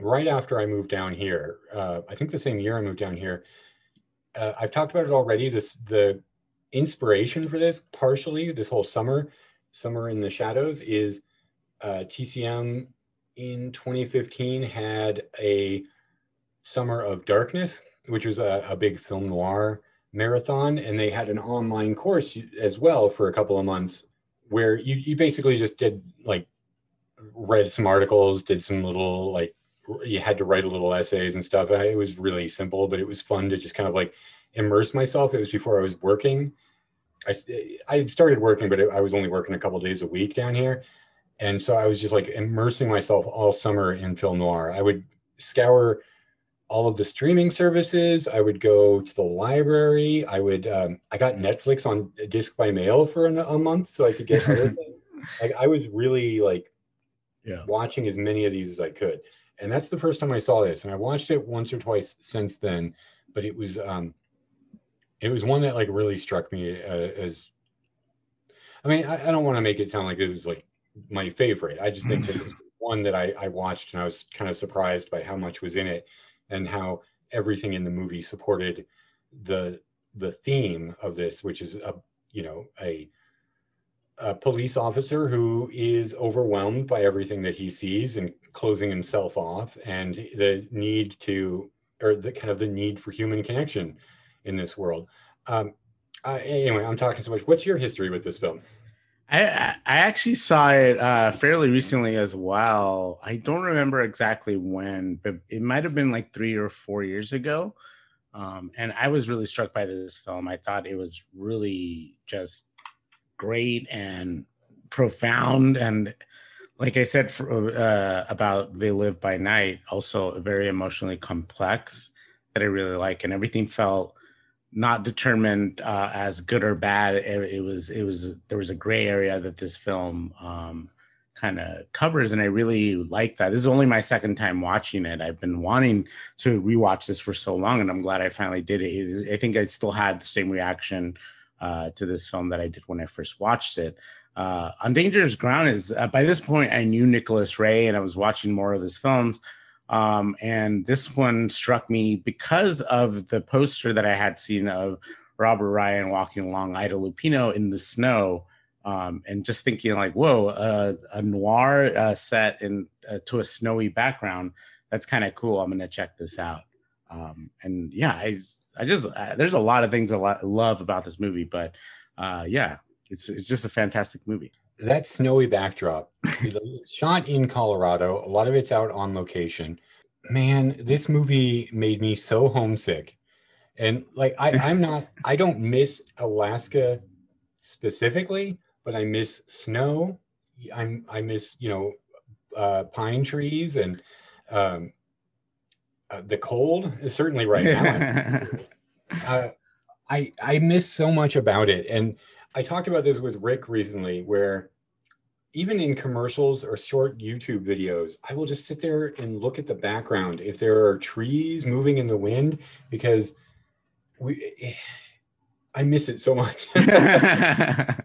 Speaker 1: right after I moved down here. Uh, I think the same year I moved down here. uh, I've talked about it already. This the inspiration for this, partially this whole summer, summer in the shadows, is uh, TCM in 2015 had a summer of darkness, which was a, a big film noir marathon, and they had an online course as well for a couple of months where you, you basically just did like read some articles, did some little like you had to write a little essays and stuff. It was really simple, but it was fun to just kind of like immerse myself. It was before I was working. I I had started working, but I was only working a couple days a week down here, and so I was just like immersing myself all summer in film noir. I would scour all of the streaming services. I would go to the library. I would um, I got Netflix on disc by mail for an, a month so I could get like I was really like
Speaker 2: yeah
Speaker 1: watching as many of these as I could. And that's the first time I saw this. And I watched it once or twice since then, but it was um it was one that like really struck me uh, as I mean, I, I don't want to make it sound like this is like my favorite. I just think that it's one that I, I watched and I was kind of surprised by how much was in it and how everything in the movie supported the the theme of this, which is a you know a a police officer who is overwhelmed by everything that he sees and closing himself off and the need to or the kind of the need for human connection in this world um anyway i'm talking so much what's your history with this film
Speaker 2: I I actually saw it uh, fairly recently as well. I don't remember exactly when, but it might have been like three or four years ago. Um, and I was really struck by this film. I thought it was really just great and profound, and like I said for, uh, about They Live by Night, also very emotionally complex that I really like, and everything felt not determined uh, as good or bad. It, it, was it was there was a gray area that this film um, kind of covers, and I really like that. This is only my second time watching it. I've been wanting to rewatch this for so long, and I'm glad I finally did it. I think I still had the same reaction uh, to this film that I did when I first watched it. Uh, On Dangerous Ground is uh, by this point I knew Nicholas Ray, and I was watching more of his films. Um, and this one struck me because of the poster that I had seen of Robert Ryan walking along Ida Lupino in the snow. Um, and just thinking like, whoa, uh, a noir uh, set in uh, to a snowy background. That's kind of cool. I'm gonna check this out. Um, and yeah, I, I just uh, there's a lot of things I love about this movie, but yeah, it's it's just a fantastic movie.
Speaker 1: That snowy backdrop shot in colorado a lot of it's out on location. Man this movie made me so homesick. And like I, i'm not i don't miss alaska specifically but i miss snow. I'm i miss you know uh, pine trees and um, uh, the cold is certainly right now. Uh, i i miss so much about it. And I talked about this with Rick recently, where even in commercials or short YouTube videos, I will just sit there and look at the background if there are trees moving in the wind because we I miss it so much. uh,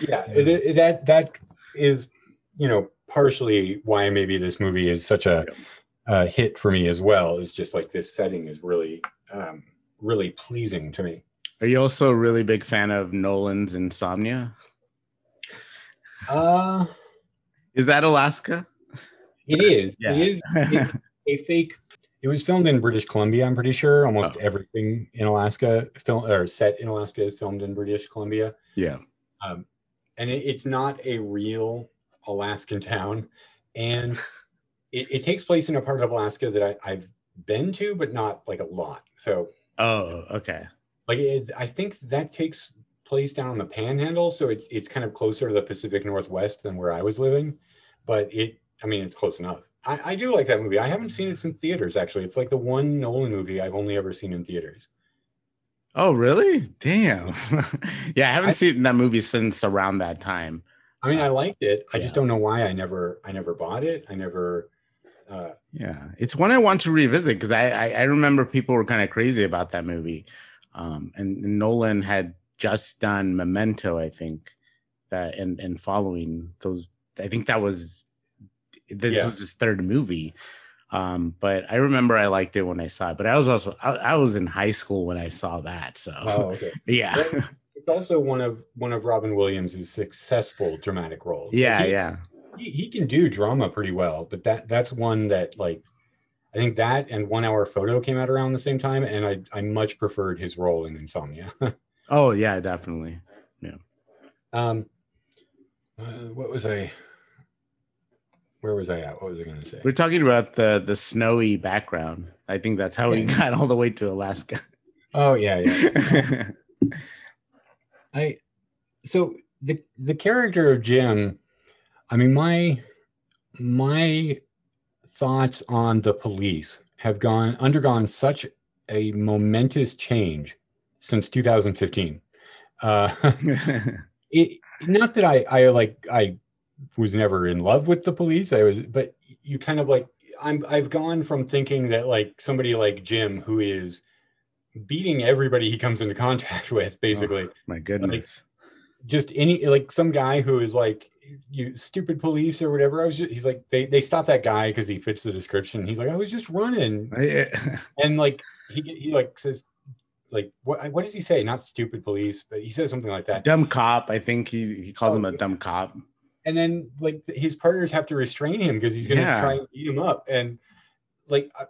Speaker 1: yeah, it, it, that that is you know partially why maybe this movie is such a uh, hit for me as well. Is just like this setting is really um, really pleasing to me.
Speaker 2: Are you also a really big fan of Nolan's Insomnia?
Speaker 1: Uh,
Speaker 2: is that Alaska?
Speaker 1: It is. yeah. It is a fake. It was filmed in British Columbia. I'm pretty sure almost oh. everything in Alaska film or set in Alaska is filmed in British Columbia.
Speaker 2: Yeah.
Speaker 1: Um, and it, it's not a real Alaskan town, and it, it, takes place in a part of Alaska that I, I've been to, but not like a lot. So.
Speaker 2: Oh, okay
Speaker 1: like it, I think that takes place down on the Panhandle, so it's it's kind of closer to the Pacific Northwest than where I was living, but it I mean it's close enough. I, I do like that movie. I haven't seen it in theaters actually. It's like the one Nolan movie I've only ever seen in theaters.
Speaker 2: Oh really? Damn. yeah, I haven't I, seen that movie since around that time.
Speaker 1: I mean, I liked it. I yeah. just don't know why I never I never bought it. I never uh,
Speaker 2: yeah, it's one I want to revisit because I, I, I remember people were kind of crazy about that movie. Um, and, and Nolan had just done Memento, I think, that and and following those, I think that was this yeah. was his third movie. Um, but I remember I liked it when I saw it. But I was also I, I was in high school when I saw that. So
Speaker 1: Oh, okay.
Speaker 2: yeah,
Speaker 1: It's also one of one of Robin Williams' successful dramatic roles. Like,
Speaker 2: yeah,
Speaker 1: he-
Speaker 2: yeah.
Speaker 1: he, he can do drama pretty well, but that that's one that like I think that and One Hour Photo came out around the same time, and I I much preferred his role in Insomnia.
Speaker 2: Oh yeah, definitely. Yeah.
Speaker 1: Um, uh, what was I? Where was I at? What was I going to say?
Speaker 2: We're talking about the the snowy background. I think that's how we got all the way to Alaska.
Speaker 1: Oh yeah, yeah. I so the the character of Jim, I mean my my thoughts on the police have gone undergone such a momentous change since 2015. Uh it not that I I like I was never in love with the police. I was but you kind of like I'm I've gone from thinking that like somebody like Jim who is beating everybody he comes into contact with basically
Speaker 2: My goodness.
Speaker 1: just any like some guy who is like you stupid police or whatever i was just he's like they they stopped that guy because he fits the description he's like i was just running
Speaker 2: I-
Speaker 1: and like he he like says like what what does he say not stupid police but he says something like that
Speaker 2: dumb cop. I think he he calls
Speaker 1: Oh,
Speaker 2: him a
Speaker 1: yeah.
Speaker 2: dumb cop.
Speaker 1: and then like his partners have to restrain him because he's gonna
Speaker 2: Yeah.
Speaker 1: try and beat him up and like uh,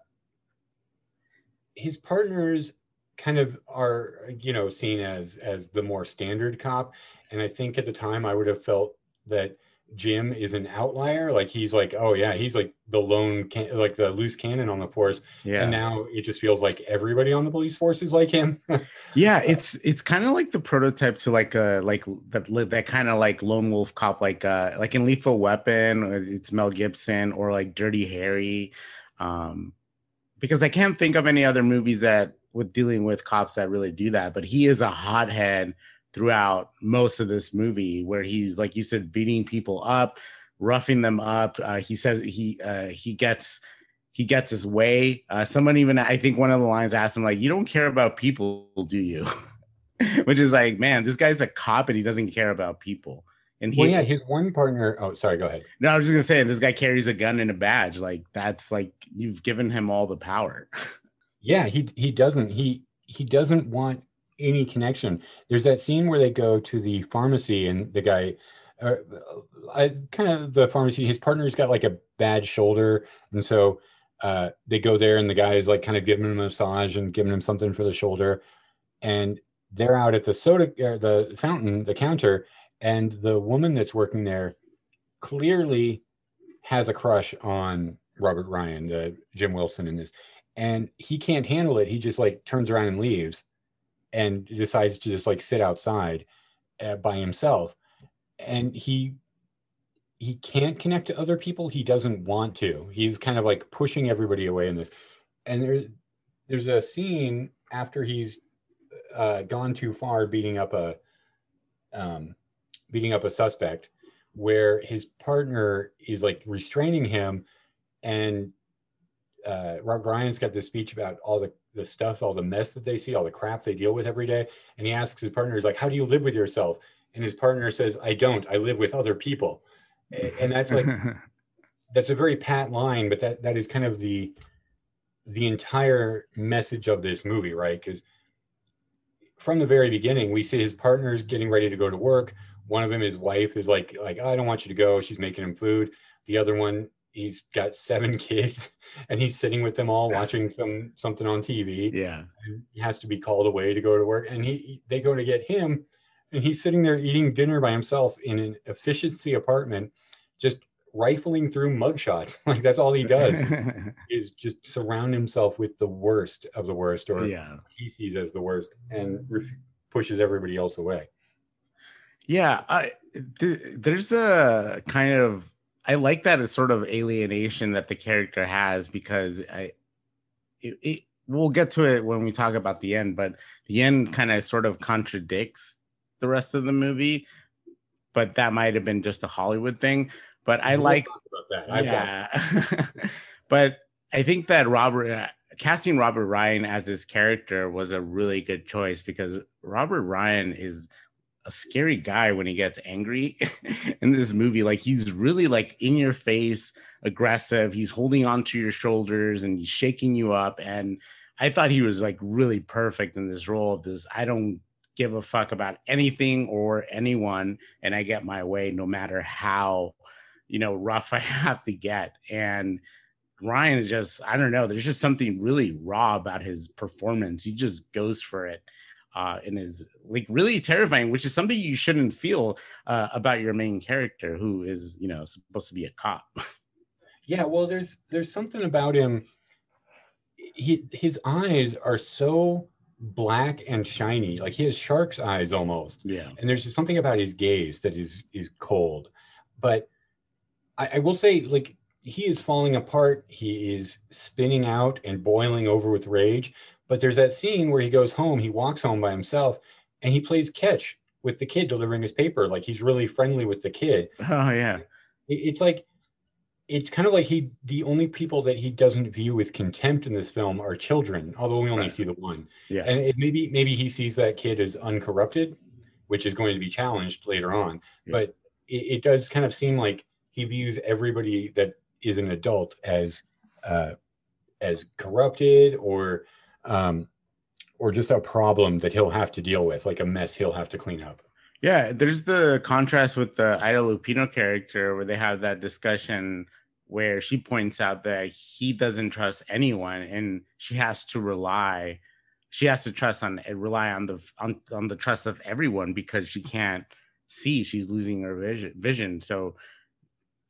Speaker 1: his partners kind of are you know seen as as the more standard cop and i think at the time i would have felt that jim is an outlier. Like he's like oh yeah he's like the lone can like the loose cannon on the force.
Speaker 2: Yeah.
Speaker 1: and now it just feels like everybody on the police force is like him.
Speaker 2: Yeah it's it's kind of like the prototype to like a like that that kind of like lone wolf cop like uh like in lethal weapon it's mel gibson or like dirty harry. Um because i can't think of any other movies that with dealing with cops that really do that but he is a hothead throughout most of this movie where he's like you said beating people up roughing them up uh he says he uh he gets he gets his way. Uh, someone even, I think one of the lines asked him, like, "You don't care about people, do you?" Which is like, man, this guy's a cop and he doesn't care about people. And he,
Speaker 1: well yeah his one partner oh sorry go ahead
Speaker 2: no, I was just gonna say, this guy carries a gun and a badge. Like, that's like you've given him all the power.
Speaker 1: yeah he he doesn't he he doesn't want any connection. There's that scene where they go to the pharmacy and the guy uh, I kind of the pharmacy his partner's got like a bad shoulder. And so uh they go there and the guy is like kind of giving him a massage and giving him something for the shoulder. And they're out at the soda or the fountain the counter and the woman that's working there clearly has a crush on Robert Ryan, uh, Jim Wilson in this, and he can't handle it. He just like turns around and leaves, and decides to just like sit outside uh, by himself, and he he can't connect to other people. He doesn't want to. He's kind of like pushing everybody away in this, and there there's a scene after he's uh, gone too far, beating up a um, beating up a suspect where his partner is like restraining him and uh Rob Ryan's got this speech about all the the stuff all the mess that they see all the crap they deal with every day and he asks his partner he's like how do you live with yourself? And his partner says I don't. I live with other people. And that's like that's a very pat line but that that is kind of the the entire message of this movie right? Because from the very beginning we see his partners getting ready to go to work. One of them his wife is like like i don't want you to go. She's making him food. The other one he's got seven kids and he's sitting with them all watching some something on tv
Speaker 2: yeah.
Speaker 1: and he has to be called away to go to work and he they go to get him and he's sitting there eating dinner by himself in an efficiency apartment just rifling through mugshots like that's all he does is just surround himself with the worst of the worst or
Speaker 2: yeah.
Speaker 1: he sees as the worst and ref- pushes everybody else away
Speaker 2: Yeah, I th- there's a kind of I like that as sort of alienation that the character has because I it, it we'll get to it when we talk about the end, but the end kind of sort of contradicts the rest of the movie. But that might have been just a Hollywood thing. But I
Speaker 1: We'll
Speaker 2: like
Speaker 1: about that
Speaker 2: yeah. but I think that Robert uh, casting Robert Ryan as this character was a really good choice because Robert Ryan is a scary guy when he gets angry in this movie. Like he's really like in your face, aggressive. He's holding onto your shoulders and he's shaking you up. And I thought he was like really perfect in this role of this. I don't give a fuck about anything or anyone, and I get my way no matter how you know rough I have to get. And Ryan is just I don't know. There's just something really raw about his performance. He just goes for it uh, and is like really terrifying, which is something you shouldn't feel uh, about your main character, who is you know supposed to be a cop.
Speaker 1: yeah, well, there's there's something about him. He his eyes are so black and shiny, like he has shark's eyes almost.
Speaker 2: Yeah,
Speaker 1: and there's just something about his gaze that is is cold. But I, I will say, like he is falling apart. He is spinning out and boiling over with rage. But there's that scene where he goes home, he walks home by himself, and he plays catch with the kid delivering his paper. Like he's really friendly with the kid.
Speaker 2: Oh yeah.
Speaker 1: It's like it's kind of like he the only people that he doesn't view with contempt in this film are children, although we only right. see the one.
Speaker 2: Yeah.
Speaker 1: And it, maybe maybe he sees that kid as uncorrupted, which is going to be challenged later on. Yeah. But it, it, does kind of seem like he views everybody that is an adult as uh, as corrupted or um, or just a problem that he'll have to deal with, like a mess he'll have to clean up.
Speaker 2: Yeah, there's the contrast with the Ida Lupino character where they have that discussion where she points out that he doesn't trust anyone and she has to rely she has to trust on rely on the on, on the trust of everyone because she can't see she's losing her vision vision so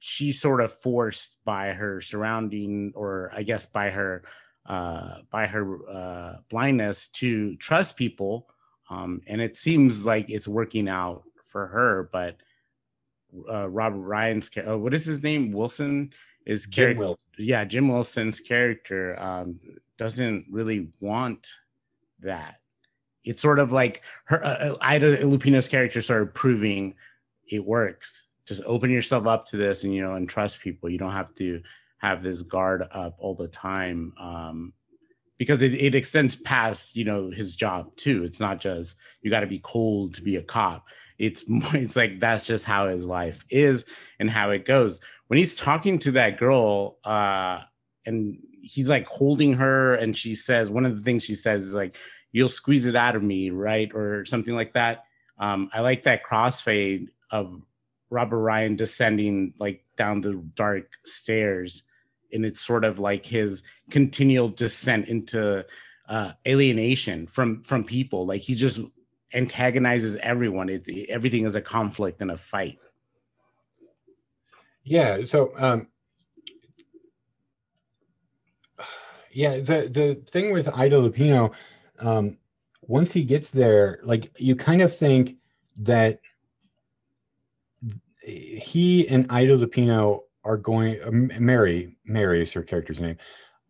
Speaker 2: she's sort of forced by her surrounding or i guess by her uh, by her uh, blindness to trust people. Um, and it seems like it's working out for her. But uh, Robert Ryan's uh, what is his name? Wilson is character. Yeah, Jim Wilson's character um, doesn't really want that. It's sort of like her uh, uh Ida Lupino's character started proving it works. Just open yourself up to this, and you know, and trust people. You don't have to have this guard up all the time um, because it, it extends past you know his job too. It's not just you got to be cold to be a cop. It's it's like that's just how his life is and how it goes. When he's talking to that girl uh and he's like holding her and she says one of the things she says is like you'll squeeze it out of me right or something like that. Um i like that crossfade of robert ryan descending like down the dark stairs and it's sort of like his continual descent into uh, alienation from from people. Like he just antagonizes everyone. It, everything is a conflict and a fight.
Speaker 1: Yeah. So, um, yeah, the the thing with Ida Lupino, um, once he gets there, like you kind of think that he and Ida Lupino are going uh, Mary Mary is her character's name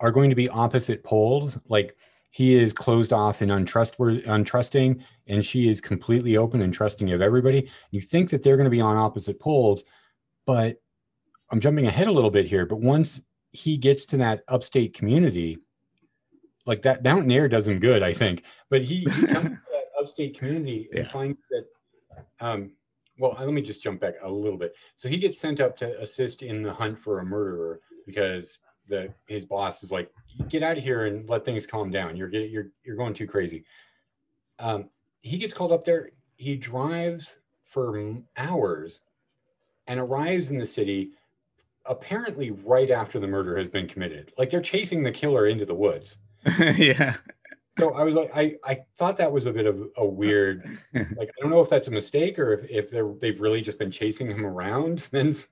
Speaker 1: are going to be opposite poles. Like he is closed off and untrustworthy untrusting and she is completely open and trusting of everybody. You think that they're going to be on opposite poles but i'm jumping ahead a little bit here but once he gets to that upstate community like that mountain air does him good i think. But he, he comes to that upstate community and finds that um, well, let me just jump back a little bit. So he gets sent up to assist in the hunt for a murderer because the his boss is like, "Get out of here and let things calm down. You're getting you're you're going too crazy." Um, he gets called up there. He drives for hours and arrives in the city apparently right after the murder has been committed. Like they're chasing the killer into the woods.
Speaker 2: yeah
Speaker 1: so I was like, I, I thought that was a bit of a weird, like, I don't know if that's a mistake or if, if they're, they've really just been chasing him around since,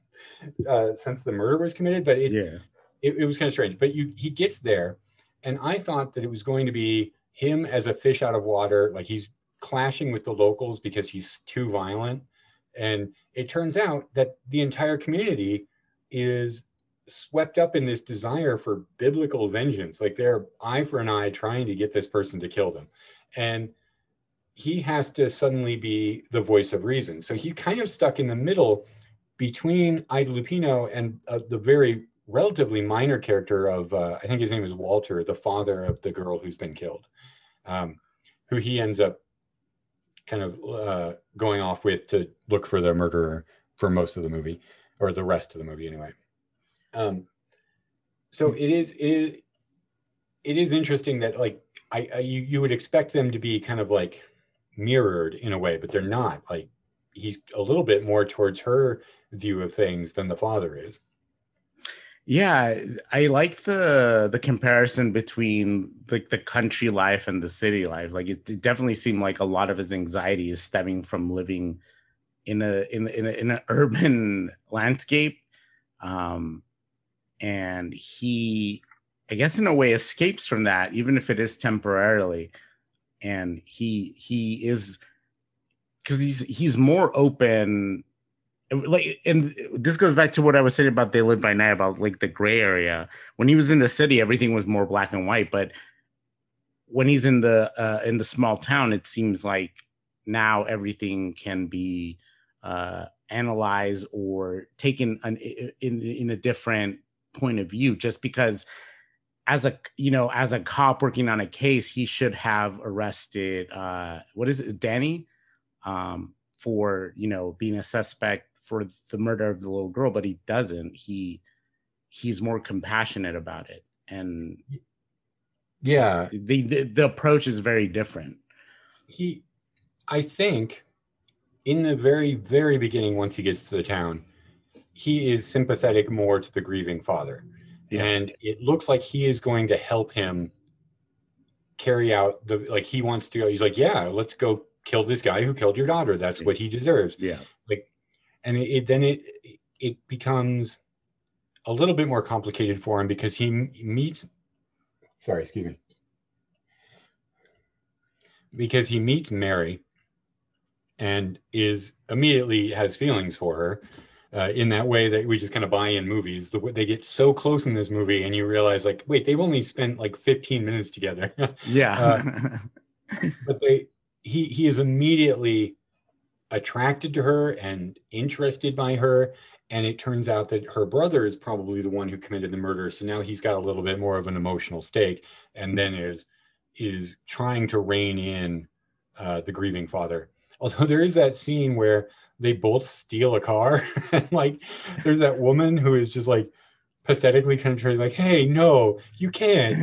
Speaker 1: uh, since the murder was committed, but it,
Speaker 2: yeah,
Speaker 1: it, it was kind of strange, but you, he gets there and I thought that it was going to be him as a fish out of water. Like he's clashing with the locals because he's too violent. And it turns out that the entire community is swept up in this desire for biblical vengeance. Like they're eye for an eye trying to get this person to kill them. And he has to suddenly be the voice of reason. So he's kind of stuck in the middle between Ida Lupino and uh, the very relatively minor character of, uh, I think his name is Walter, the father of the girl who's been killed, um, who he ends up kind of uh, going off with to look for the murderer for most of the movie or the rest of the movie anyway. Um, so it is it is it is interesting that like I, I you, you would expect them to be kind of like mirrored in a way, but they're not. Like he's a little bit more towards her view of things than the father is.
Speaker 2: Yeah, I like the the comparison between like the country life and the city life. Like it, it, definitely seemed like a lot of his anxiety is stemming from living in a in in, a, in an urban landscape, um, and he, I guess, in a way, escapes from that, even if it is temporarily. And he he is because he's he's more open like and this goes back to what I was saying about they live by night about like the gray area. When he was in the city, everything was more black and white, but when he's in the uh, in the small town, it seems like now everything can be uh, analyzed or taken an, in in a different point of view. Just because, as a you know, as a cop working on a case, he should have arrested uh, what is it, Danny, um, for you know being a suspect for the murder of the little girl, but he doesn't. He he's more compassionate about it, and
Speaker 1: yeah,
Speaker 2: the, the the approach is very different.
Speaker 1: He, I think, in the very very beginning, once he gets to the town, he is sympathetic more to the grieving father, and it looks like he is going to help him carry out the like he wants to go. He's like, yeah, let's go kill this guy who killed your daughter. That's what he deserves.
Speaker 2: Yeah Like,
Speaker 1: and it, it, then it it becomes a little bit more complicated for him because he meets sorry excuse me because he meets mary and is immediately has feelings for her uh, in that way that we just kind of buy in movies the they get so close in this movie and you realize like wait they've only spent like 15 minutes together
Speaker 2: yeah
Speaker 1: uh, but they he he is immediately attracted to her and interested by her. And it turns out that her brother is probably the one who committed the murder. So now he's got a little bit more of an emotional stake, and then is is trying to rein in uh, the grieving father. Although there is that scene where they both steal a car, like there's that woman who is just like pathetically kind of trying like, "Hey, no, you can't!"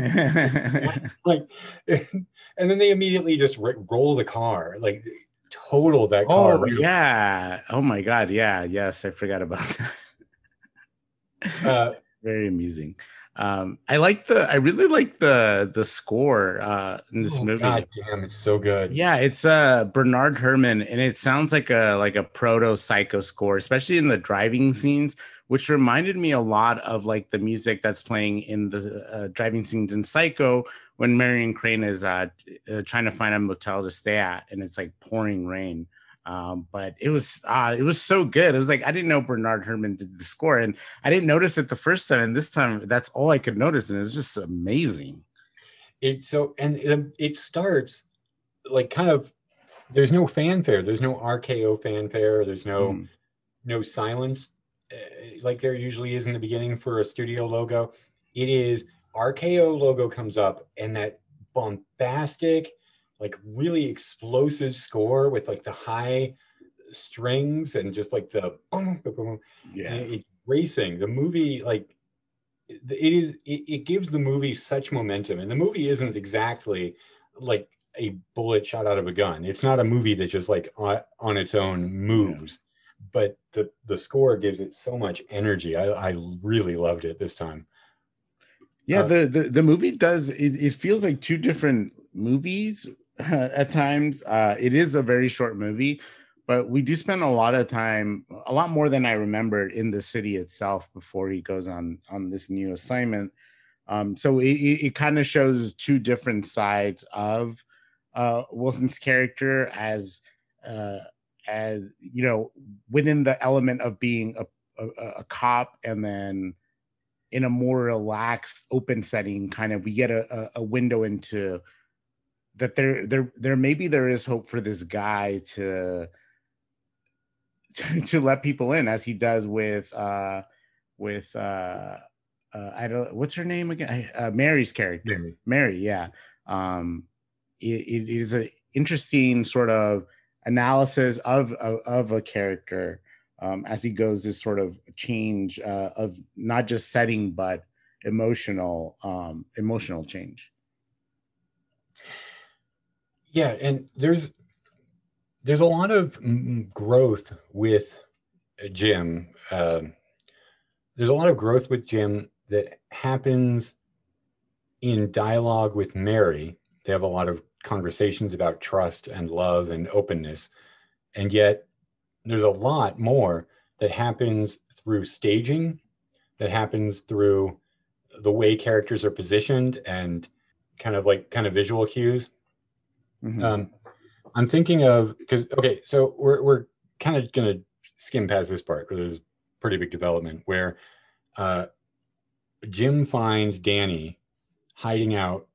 Speaker 1: like, and then they immediately just roll the car. Like total that car.
Speaker 2: Oh yeah. Oh my god. Yeah. Yes, I forgot about that. uh, Very amusing. Um, I like the. I really like the the score uh, in this oh, movie. God
Speaker 1: damn, it's so good.
Speaker 2: Yeah, it's uh Bernard Herrmann, and it sounds like a like a proto Psycho score, especially in the driving scenes, which reminded me a lot of like the music that's playing in the uh, driving scenes in Psycho, when Marion Crane is uh, uh, trying to find a motel to stay at, and it's like pouring rain. Um, but it was uh, it was so good. It was like I didn't know Bernard Herrmann did the score, and I didn't notice it the first time, and this time that's all I could notice, and it was just amazing.
Speaker 1: It so and it, it starts like kind of there's no fanfare, there's no RKO fanfare, there's no mm. no silence uh, like there usually is in the beginning for a studio logo. It is RKO logo comes up and that bombastic, like really explosive score with like the high strings and just like the boom, boom, boom,
Speaker 2: yeah,
Speaker 1: it's racing. The movie like it is it, it gives the movie such momentum, and the movie isn't exactly like a bullet shot out of a gun. It's not a movie that just like on, on its own moves. Yeah. But the the score gives it so much energy. I, I really loved it this time.
Speaker 2: Yeah, uh, the, the the movie does it, it feels like two different movies at times. Uh, it is a very short movie, but we do spend a lot of time, a lot more than I remembered, in the city itself before he goes on on this new assignment. Um, so it, it, it kind of shows two different sides of uh, Wilson's character as uh, as you know within the element of being a, a, a cop and then in a more relaxed open setting kind of we get a, a window into that there there there maybe there is hope for this guy to, to to, let people in as he does with uh with uh, uh I don't what's her name again? Uh, Mary's character.
Speaker 1: Mary,
Speaker 2: Mary yeah. Um it, it is an interesting sort of analysis of, of, of a character um, as he goes this sort of change uh, of not just setting but emotional um, emotional change.
Speaker 1: Yeah, and there's there's a lot of growth with Jim. Uh, there's a lot of growth with Jim that happens in dialogue with Mary. They have a lot of conversations about trust and love and openness, and yet there's a lot more that happens through staging, that happens through the way characters are positioned and kind of like kind of visual cues. Mm-hmm. Um, I'm thinking of because okay, so we're we're kind of gonna skim past this part because there's pretty big development where uh, Jim finds Danny hiding out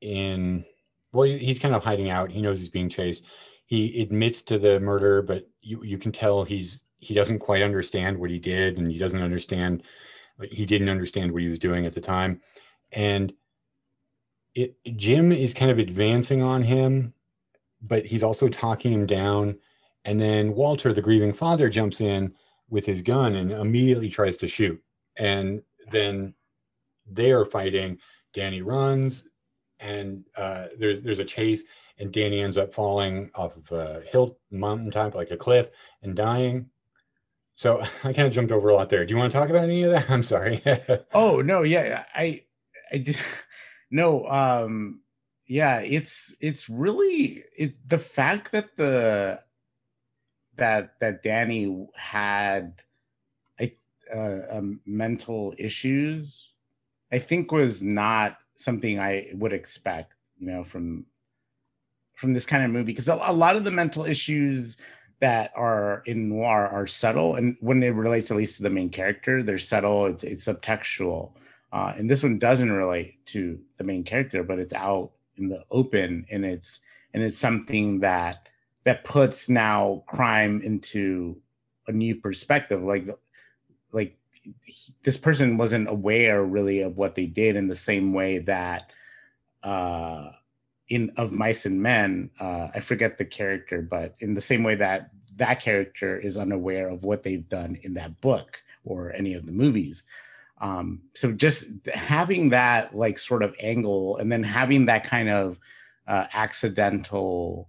Speaker 1: in well, he's kind of hiding out. He knows he's being chased. He admits to the murder, but you you can tell he's he doesn't quite understand what he did, and he doesn't understand. He didn't understand what he was doing at the time, and it Jim is kind of advancing on him, but he's also talking him down. And then Walter, the grieving father, jumps in with his gun and immediately tries to shoot. And then they are fighting. Danny runs, and uh, there's there's a chase, and Danny ends up falling off of a hill mountain mountaintop like a cliff and dying. So I kind of jumped over a lot there. Do you want to talk about any of that? I'm sorry.
Speaker 2: oh no, yeah, I I did no um yeah it's it's really it the fact that the that that danny had a uh, um, mental issues i think was not something i would expect you know from from this kind of movie because a, a lot of the mental issues that are in noir are subtle and when it relates at least to the main character they're subtle it's, it's subtextual uh, and this one doesn't relate to the main character, but it's out in the open, and it's and it's something that that puts now crime into a new perspective. Like like this person wasn't aware really of what they did in the same way that uh, in of mice and men uh, i forget the character but in the same way that that character is unaware of what they've done in that book or any of the movies um, so just having that like sort of angle and then having that kind of uh, accidental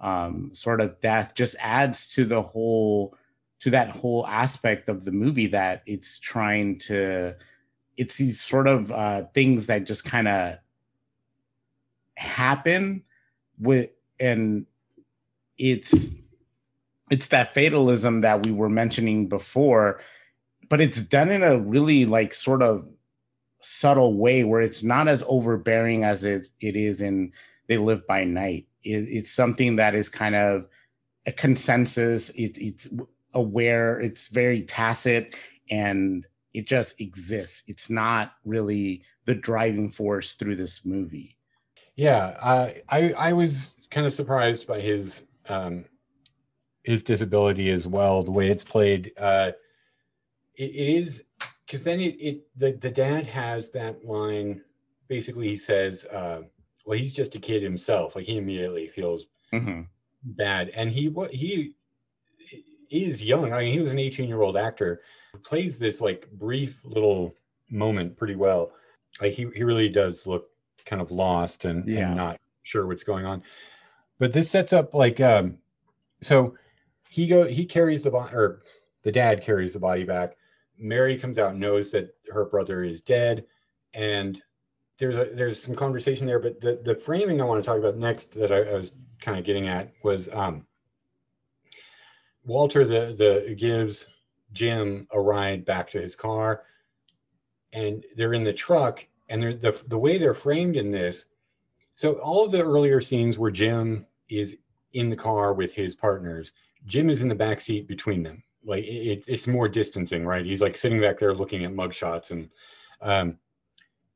Speaker 2: um, sort of death just adds to the whole to that whole aspect of the movie that it's trying to it's these sort of uh, things that just kind of happen with and it's it's that fatalism that we were mentioning before but it's done in a really like sort of subtle way where it's not as overbearing as it, it is in they live by night. It, it's something that is kind of a consensus. It, it's aware it's very tacit and it just exists. It's not really the driving force through this movie.
Speaker 1: Yeah i i, I was kind of surprised by his um his disability as well the way it's played. Uh it, it is because then it, it the, the dad has that line basically he says uh, well he's just a kid himself like he immediately feels mm-hmm. bad. And he what he is young. I mean he was an 18 year old actor plays this like brief little moment pretty well. Like he, he really does look kind of lost and, yeah. and not sure what's going on. But this sets up like um so he go he carries the body or the dad carries the body back Mary comes out, knows that her brother is dead, and there's a, there's some conversation there. But the the framing I want to talk about next that I, I was kind of getting at was um, Walter the the gives Jim a ride back to his car, and they're in the truck, and the the way they're framed in this. So all of the earlier scenes where Jim is in the car with his partners, Jim is in the back seat between them like it, it's more distancing, right? He's like sitting back there looking at mugshots, and um,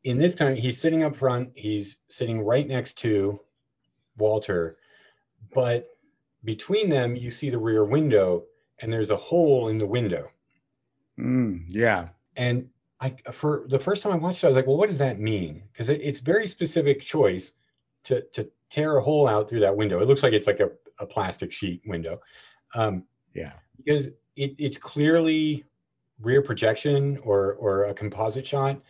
Speaker 1: in this time he's sitting up front. He's sitting right next to Walter, but between them you see the rear window, and there's a hole in the window.
Speaker 2: Mm, yeah,
Speaker 1: and I for the first time I watched it, I was like, well, what does that mean? Because it, it's very specific choice to to tear a hole out through that window. It looks like it's like a a plastic sheet window. Um,
Speaker 2: Yeah.
Speaker 1: because it, it's clearly rear projection or or a composite shot.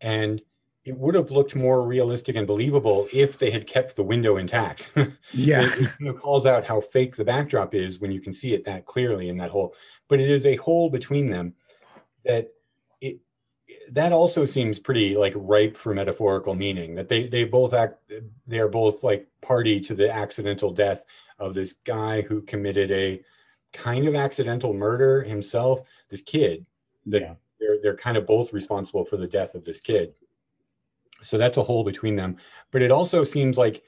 Speaker 1: And it would have looked more realistic and believable if they had kept the window intact.
Speaker 2: Yeah.
Speaker 1: it, it kind of calls out how fake the backdrop is when you can see it that clearly in that hole. But it is a hole between them that it that also seems pretty like ripe for metaphorical meaning that they they both act they are both like party to the accidental death of this guy who committed a kind of accidental murder himself this kid
Speaker 2: Yeah.
Speaker 1: they're they're kind of both responsible for the death of this kid. So that's a hole between them. But it also seems like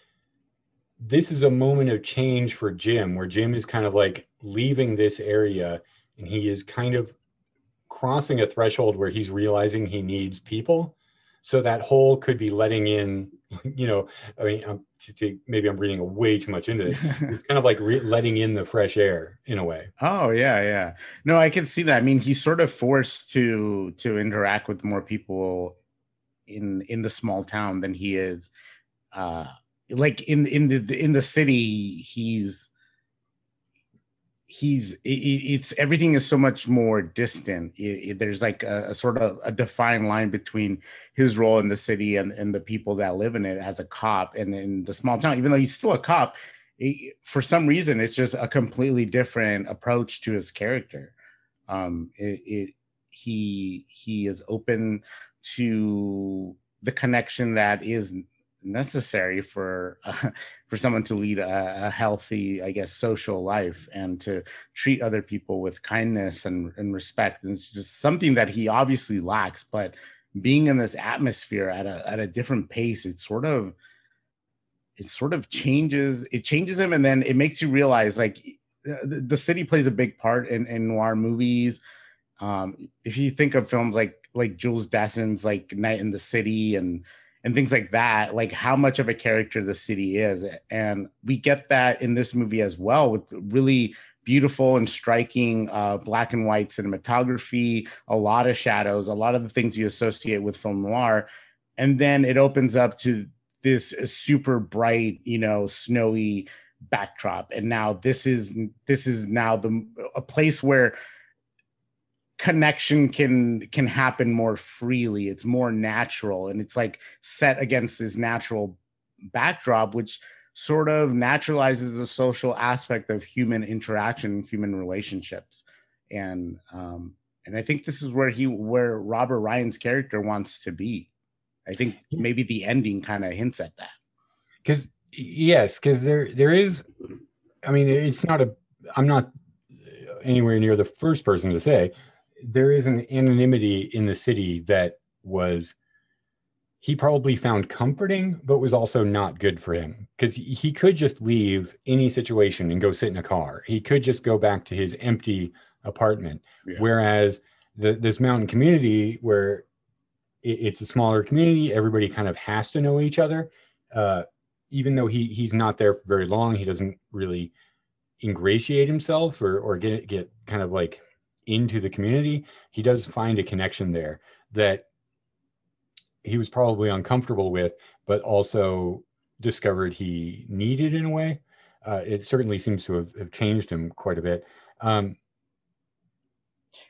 Speaker 1: this is a moment of change for jim where jim is kind of like leaving this area and he is kind of crossing a threshold where he's realizing he needs people. So that hole could be letting in you know i mean I'm, to, to, maybe i'm reading way too much into it it's kind of like re- letting in the fresh air in a way
Speaker 2: Oh yeah, yeah. No, I can see that. I mean, he's sort of forced to to interact with more people in in the small town than he is uh like in in the in the city he's he's it, it's everything is so much more distant. It, it, there's like a, a, sort of a defined line between his role in the city and, and the people that live in it as a cop and in the small town even though he's still a cop for some reason it's just a completely different approach to his character. Um it he he is open to the connection that is necessary for uh, for someone to lead a, a, healthy i guess social life and to treat other people with kindness and, and respect. And it's just something that he obviously lacks but being in this atmosphere at a at a different pace it sort of it sort of changes it changes him and then it makes you realize like the, the city plays a big part in, in noir movies. Um if you think of films like like jules Dassin's like night in the city and and things like that like how much of a character the city is. And we get that in this movie as well with really beautiful and striking uh, black and white cinematography a lot of shadows a lot of the things you associate with film noir. And then it opens up to this super bright you know snowy backdrop. And now this is this is now the a place where connection can can happen more freely. It's more natural and it's like set against this natural backdrop which sort of naturalizes the social aspect of human interaction human relationships. And um and i think this is where he where robert ryan's character wants to be. I think maybe the ending kind of hints at that.
Speaker 1: Because yes because there there is i mean it's not a i'm not anywhere near the first person to say there is an anonymity in the city that was he probably found comforting but was also not good for him. Because he could just leave any situation and go sit in a car. He could just go back to his empty apartment. Yeah. whereas the, this mountain community where it, it's a smaller community everybody kind of has to know each other uh, even though he he's not there for very long he doesn't really ingratiate himself or or get get kind of like into the community, he does find a connection there that he was probably uncomfortable with, but also discovered he needed in a way. Uh, it certainly seems to have, have, changed him quite a bit. Um,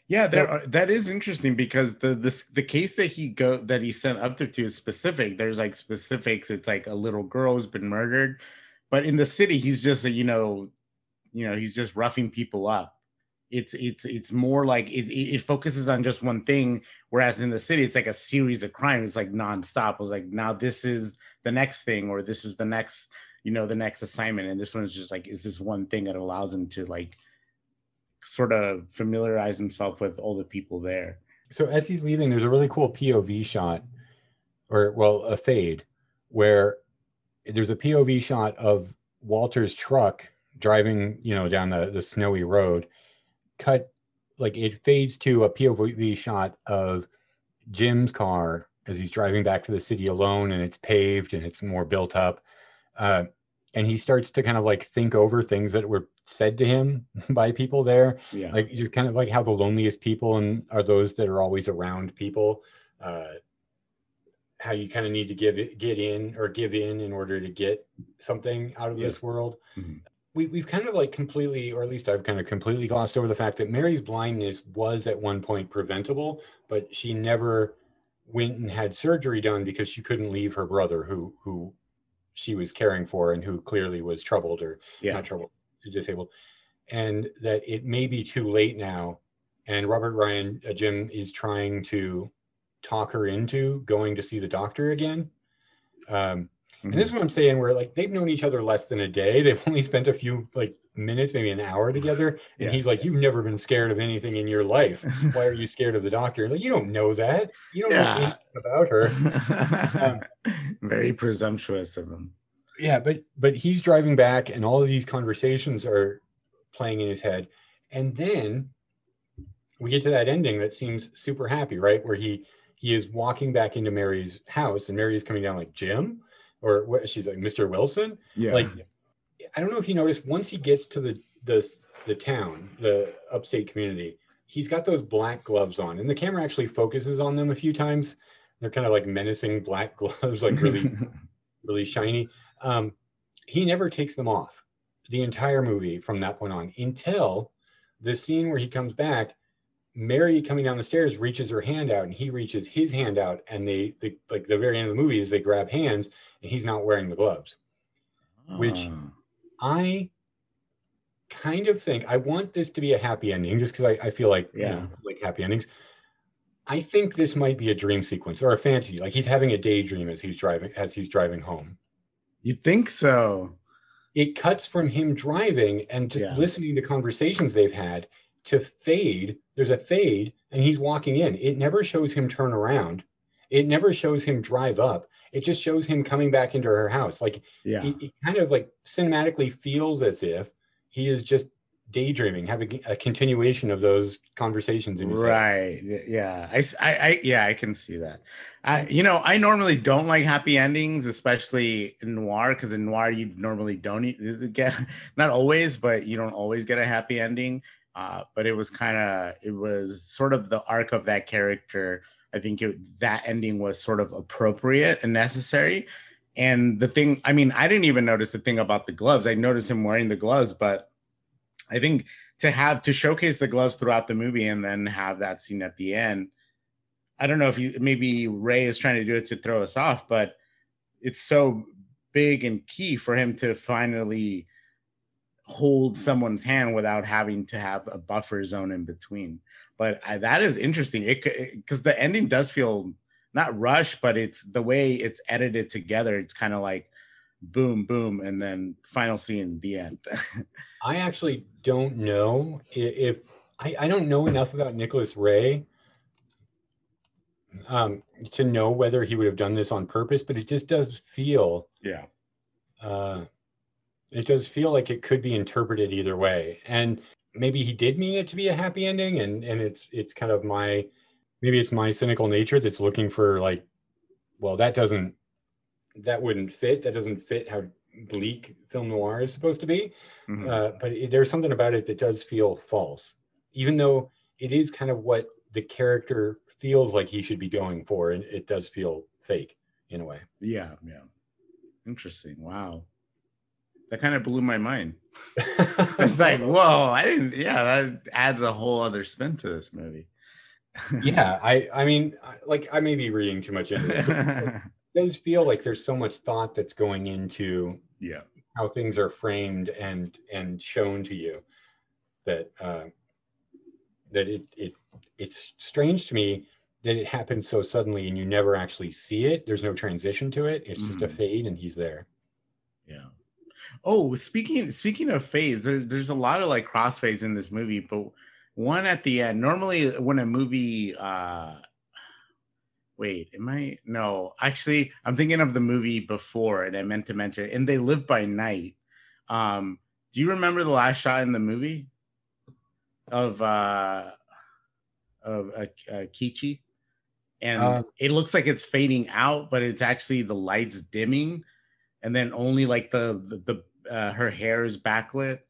Speaker 2: yeah, there are, that is interesting because the this the case that he go that he sent up there to is specific. There's like specifics. It's like a little girl who's been murdered, but in the city he's just a, you know, you know he's just roughing people up it's it's it's more like it, it focuses on just one thing whereas in the city it's like a series of crimes it's like nonstop. It was like now this is the next thing or this is the next you know the next assignment. And this one's just like is this one thing that allows him to like sort of familiarize himself with all the people there.
Speaker 1: So as he's leaving there's a really cool pov shot or well a fade where there's a pov shot of walter's truck driving you know down the, the snowy road cut like it fades to a POV shot of Jim's car as he's driving back to the city alone and it's paved and it's more built up. Uh, and he starts to kind of like think over things that were said to him by people there.
Speaker 2: Yeah.
Speaker 1: Like you're kind of like how the loneliest people and are those that are always around people. Uh, how you kind of need to give it, get in or give in in order to get something out of
Speaker 2: Yeah.
Speaker 1: this world.
Speaker 2: Mhm.
Speaker 1: We, we've kind of like completely, or at least I've kind of completely glossed over the fact that Mary's blindness was at one point preventable, but she never went and had surgery done because she couldn't leave her brother who who she was caring for and who clearly was troubled or
Speaker 2: Yeah.
Speaker 1: not troubled, disabled. And that it may be too late now. And Robert Ryan, uh, Jim, is trying to talk her into going to see the doctor again. Um, and this is what I'm saying, where like they've known each other less than a day. They've only spent a few like minutes, maybe an hour together. And
Speaker 2: Yeah.
Speaker 1: he's like, You've never been scared of anything in your life. Why are you scared of the doctor? Like, you don't know that. You don't know anything about her. Um,
Speaker 2: Very presumptuous of him.
Speaker 1: yeah, but but he's driving back and all of these conversations are playing in his head. And then we get to that ending that seems super happy, right? Where he he is walking back into Mary's house and Mary is coming down like Jim or what she's like Mr. Wilson.
Speaker 2: Yeah.
Speaker 1: Like I don't know if you noticed once he gets to the the the town, the upstate community, he's got those black gloves on and the camera actually focuses on them a few times. They're kind of like menacing black gloves, like really really shiny. Um, he never takes them off the entire movie from that point on until the scene where he comes back. Mary coming down the stairs reaches her hand out and he reaches his hand out and they, they like the very end of the movie is they grab hands and he's not wearing the gloves. Which-
Speaker 2: Ah.
Speaker 1: I kind of think I want this to be a happy ending just because I, I feel like you
Speaker 2: Yeah.
Speaker 1: know, like happy endings. I think this might be a dream sequence or a fantasy. Like he's having a daydream as he's driving as he's driving home.
Speaker 2: you think so?
Speaker 1: It cuts from him driving and just
Speaker 2: Yeah.
Speaker 1: listening to conversations they've had to fade. There's a fade and he's walking in. It never shows him turn around. It never shows him drive up. It just shows him coming back into her house. Like
Speaker 2: Yeah.
Speaker 1: it, it kind of like cinematically feels as if he is just daydreaming, having a continuation of those conversations in his head.
Speaker 2: Right. y- Yeah. I, yeah, I can see that. I, you know, I normally don't like happy endings, especially in noir, because in noir you normally don't get, not always, but you don't always get a happy ending. Uh, but it was kind of, it was sort of the arc of that character. I think it, that ending was sort of appropriate and necessary. And the thing, I mean, I didn't even notice the thing about the gloves. I noticed him wearing the gloves, but I think to have to showcase the gloves throughout the movie and then have that scene at the end. I don't know if you maybe Ray is trying to do it to throw us off, but it's so big and key for him to finally hold someone's hand without having to have a buffer zone in between. But I, that is interesting. It because the ending does feel not rushed, but it's the way it's edited together. It's kind of like boom, boom, and then final scene, the end.
Speaker 1: I actually don't know if I, I don't know enough about Nicholas Ray um, to know whether he would have done this on purpose, but it just does feel
Speaker 2: yeah.
Speaker 1: uh, it does feel like it could be interpreted either way. And maybe he did mean it to be a happy ending, and and it's it's kind of my maybe it's my cynical nature that's looking for like, well, that doesn't that wouldn't fit. That doesn't fit how bleak film noir is supposed to be.
Speaker 2: Mhm.
Speaker 1: Uh, but it, there's something about it that does feel false, even though it is kind of what the character feels like he should be going for, and it does feel fake in a way.
Speaker 2: Yeah, yeah. Interesting. Wow. That kind of blew my mind. It's like, whoa, I didn't yeah, that adds a whole other spin to this movie.
Speaker 1: yeah, I I mean, like I may be reading too much into it. but It does feel like there's so much thought that's going into
Speaker 2: yeah.
Speaker 1: how things are framed and and shown to you that uh, that it it it's strange to me that it happens so suddenly and you never actually see it. There's no transition to it. It's just a
Speaker 2: Mhm.
Speaker 1: fade and he's there.
Speaker 2: Yeah. Oh, speaking speaking of fades, there, there's a lot of like cross crossfades in this movie, but one at the end. Normally, when a movie, uh wait, am I? No, actually, I'm thinking of the movie before, and I meant to mention. And they live by night. Um, do you remember the last shot in the movie of uh of uh, uh, Keechie? And
Speaker 1: Uh,
Speaker 2: it looks like it's fading out, but it's actually the lights dimming and then only like the the, the uh, her hair is backlit.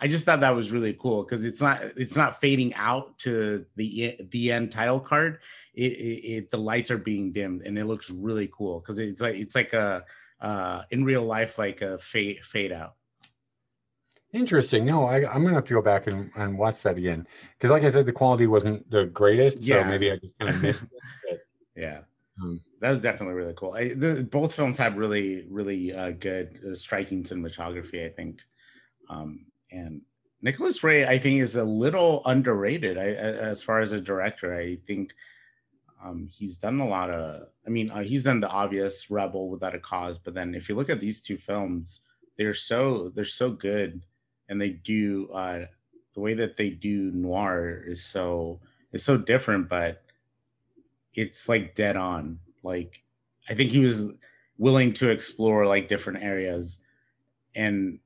Speaker 2: I just thought that was really cool because it's not it's not fading out to the the end title card. It, it, it the lights are being dimmed and it looks really cool because it's like it's like a uh, in real life like a fade fade out.
Speaker 1: Interesting. No, I, I'm gonna have to go back and, and watch that again because, like I said, the quality wasn't the greatest.
Speaker 2: yeah.
Speaker 1: So maybe I just kind of missed it.
Speaker 2: Yeah.
Speaker 1: Um,
Speaker 2: That was definitely really cool. I, the, both films have really, really uh, good, uh, striking cinematography. I think, um, and Nicholas Ray, I think, is a little underrated. I, as far as a director, I think um, he's done a lot of. I mean, uh, he's done the obvious Rebel without a cause, but then if you look at these two films, they're so they're so good, and they do uh, the way that they do noir is so is so different, but it's like dead on. Like I think he was willing to explore like different areas and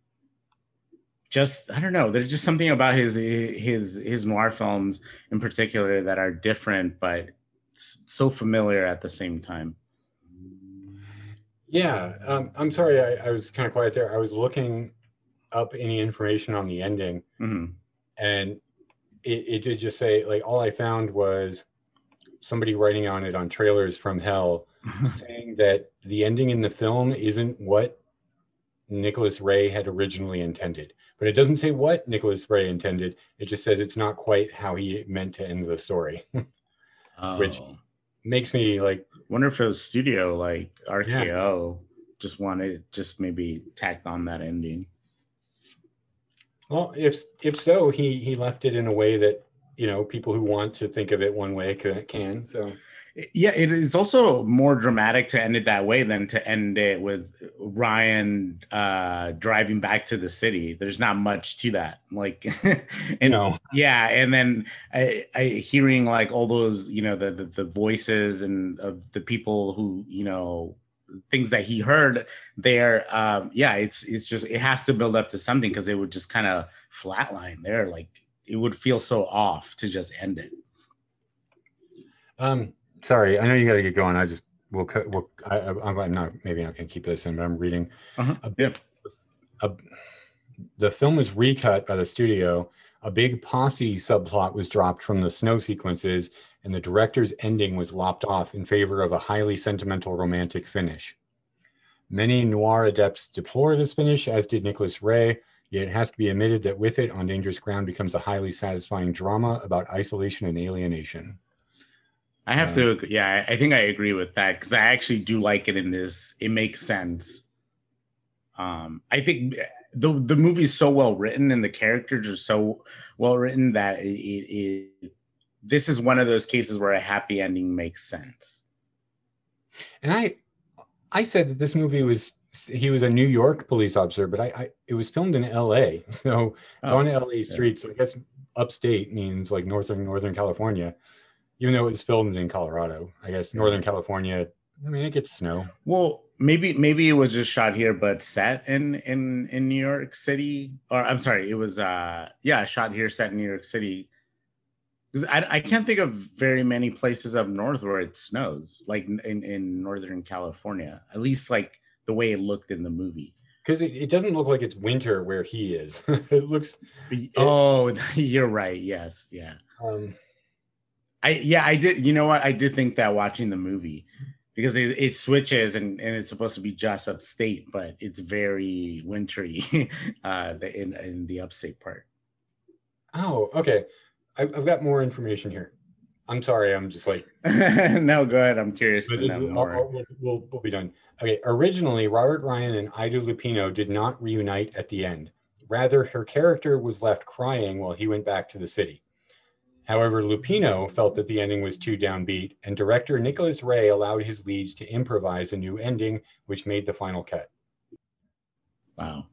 Speaker 2: just I don't know, there's just something about his his his noir films in particular that are different but so familiar at the same time.
Speaker 1: Yeah, um, I'm sorry, I, I was kind of quiet there. I was looking up any information on the ending,
Speaker 2: Mhm.
Speaker 1: and it, it did just say like all I found was somebody writing on it on trailers from hell saying that the ending in the film isn't what Nicholas Ray had originally intended. But it doesn't say what Nicholas Ray intended. It just says it's not quite how he meant to end the story. Which-
Speaker 2: Oh.
Speaker 1: Makes me like,
Speaker 2: wonder if it was studio like RKO just wanted just maybe tacked on that ending.
Speaker 1: well, if if so, he he left it in a way that you know people who want to think of it one way can. so
Speaker 2: Yeah, it is also more dramatic to end it that way than to end it with Ryan uh driving back to the city. There's not much to that. Like
Speaker 1: you
Speaker 2: and
Speaker 1: know,
Speaker 2: yeah, and then I, I hearing like all those, you know, the the, the voices and of the people who, you know, things that he heard there. Um, yeah, it's it's just it has to build up to something because it would just kind of flatline there. Like it would feel so off to just end it.
Speaker 1: um, sorry, I know you got to get going. I just we'll cut. We'll, I, I, I'm not maybe not going to keep this in, but I'm reading.
Speaker 2: Uh-huh.
Speaker 1: A-
Speaker 2: Yep.
Speaker 1: a, the film was recut by the studio. A big posse subplot was dropped from the snow sequences, and the director's ending was lopped off in favor of a highly sentimental romantic finish. Many noir adepts deplore this finish, as did Nicholas Ray, yet it has to be admitted that with it, On Dangerous Ground becomes a highly satisfying drama about isolation and alienation.
Speaker 2: I have
Speaker 1: Um,
Speaker 2: to, agree- yeah, I think I agree with that because I actually do like it in this. It makes sense. Um, I think the the movie is so well written and the characters are so well written that it, it, it this is one of those cases where a happy ending makes sense.
Speaker 1: And I, I said that this movie was he was a New York police officer, but I, I it was filmed in L.A. So it's
Speaker 2: Oh,
Speaker 1: on L.A. streets. So I guess upstate means like northern Northern California, even though it was filmed in Colorado. I guess Northern California. I mean, it gets snow.
Speaker 2: Well, maybe maybe it was just shot here, but set in in in New York City. Or I'm sorry, it was uh yeah, shot here, set in New York City. Because I, I can't think of very many places up north where it snows, like in in Northern California. At least like the way it looked in the movie.
Speaker 1: Because it, it doesn't look like it's winter where he is. it looks.
Speaker 2: Oh, you're right. Yes, yeah.
Speaker 1: Um,
Speaker 2: I yeah, I did. You know what? I did think that watching the movie because it, it switches and, and it's supposed to be just upstate, but it's very wintry uh, in in the upstate part.
Speaker 1: oh, okay. I, I've got more information here. I'm sorry. I'm just like
Speaker 2: no, go ahead. I'm curious
Speaker 1: But
Speaker 2: to know
Speaker 1: is- I'll-
Speaker 2: more.
Speaker 1: I'll- we'll, we'll be done. Okay. Originally, Robert Ryan and Ida Lupino did not reunite at the end. Rather, her character was left crying while he went back to the city. However, Lupino felt that the ending was too downbeat, and director Nicholas Ray allowed his leads to improvise a new ending, which made the final cut.
Speaker 2: Wow.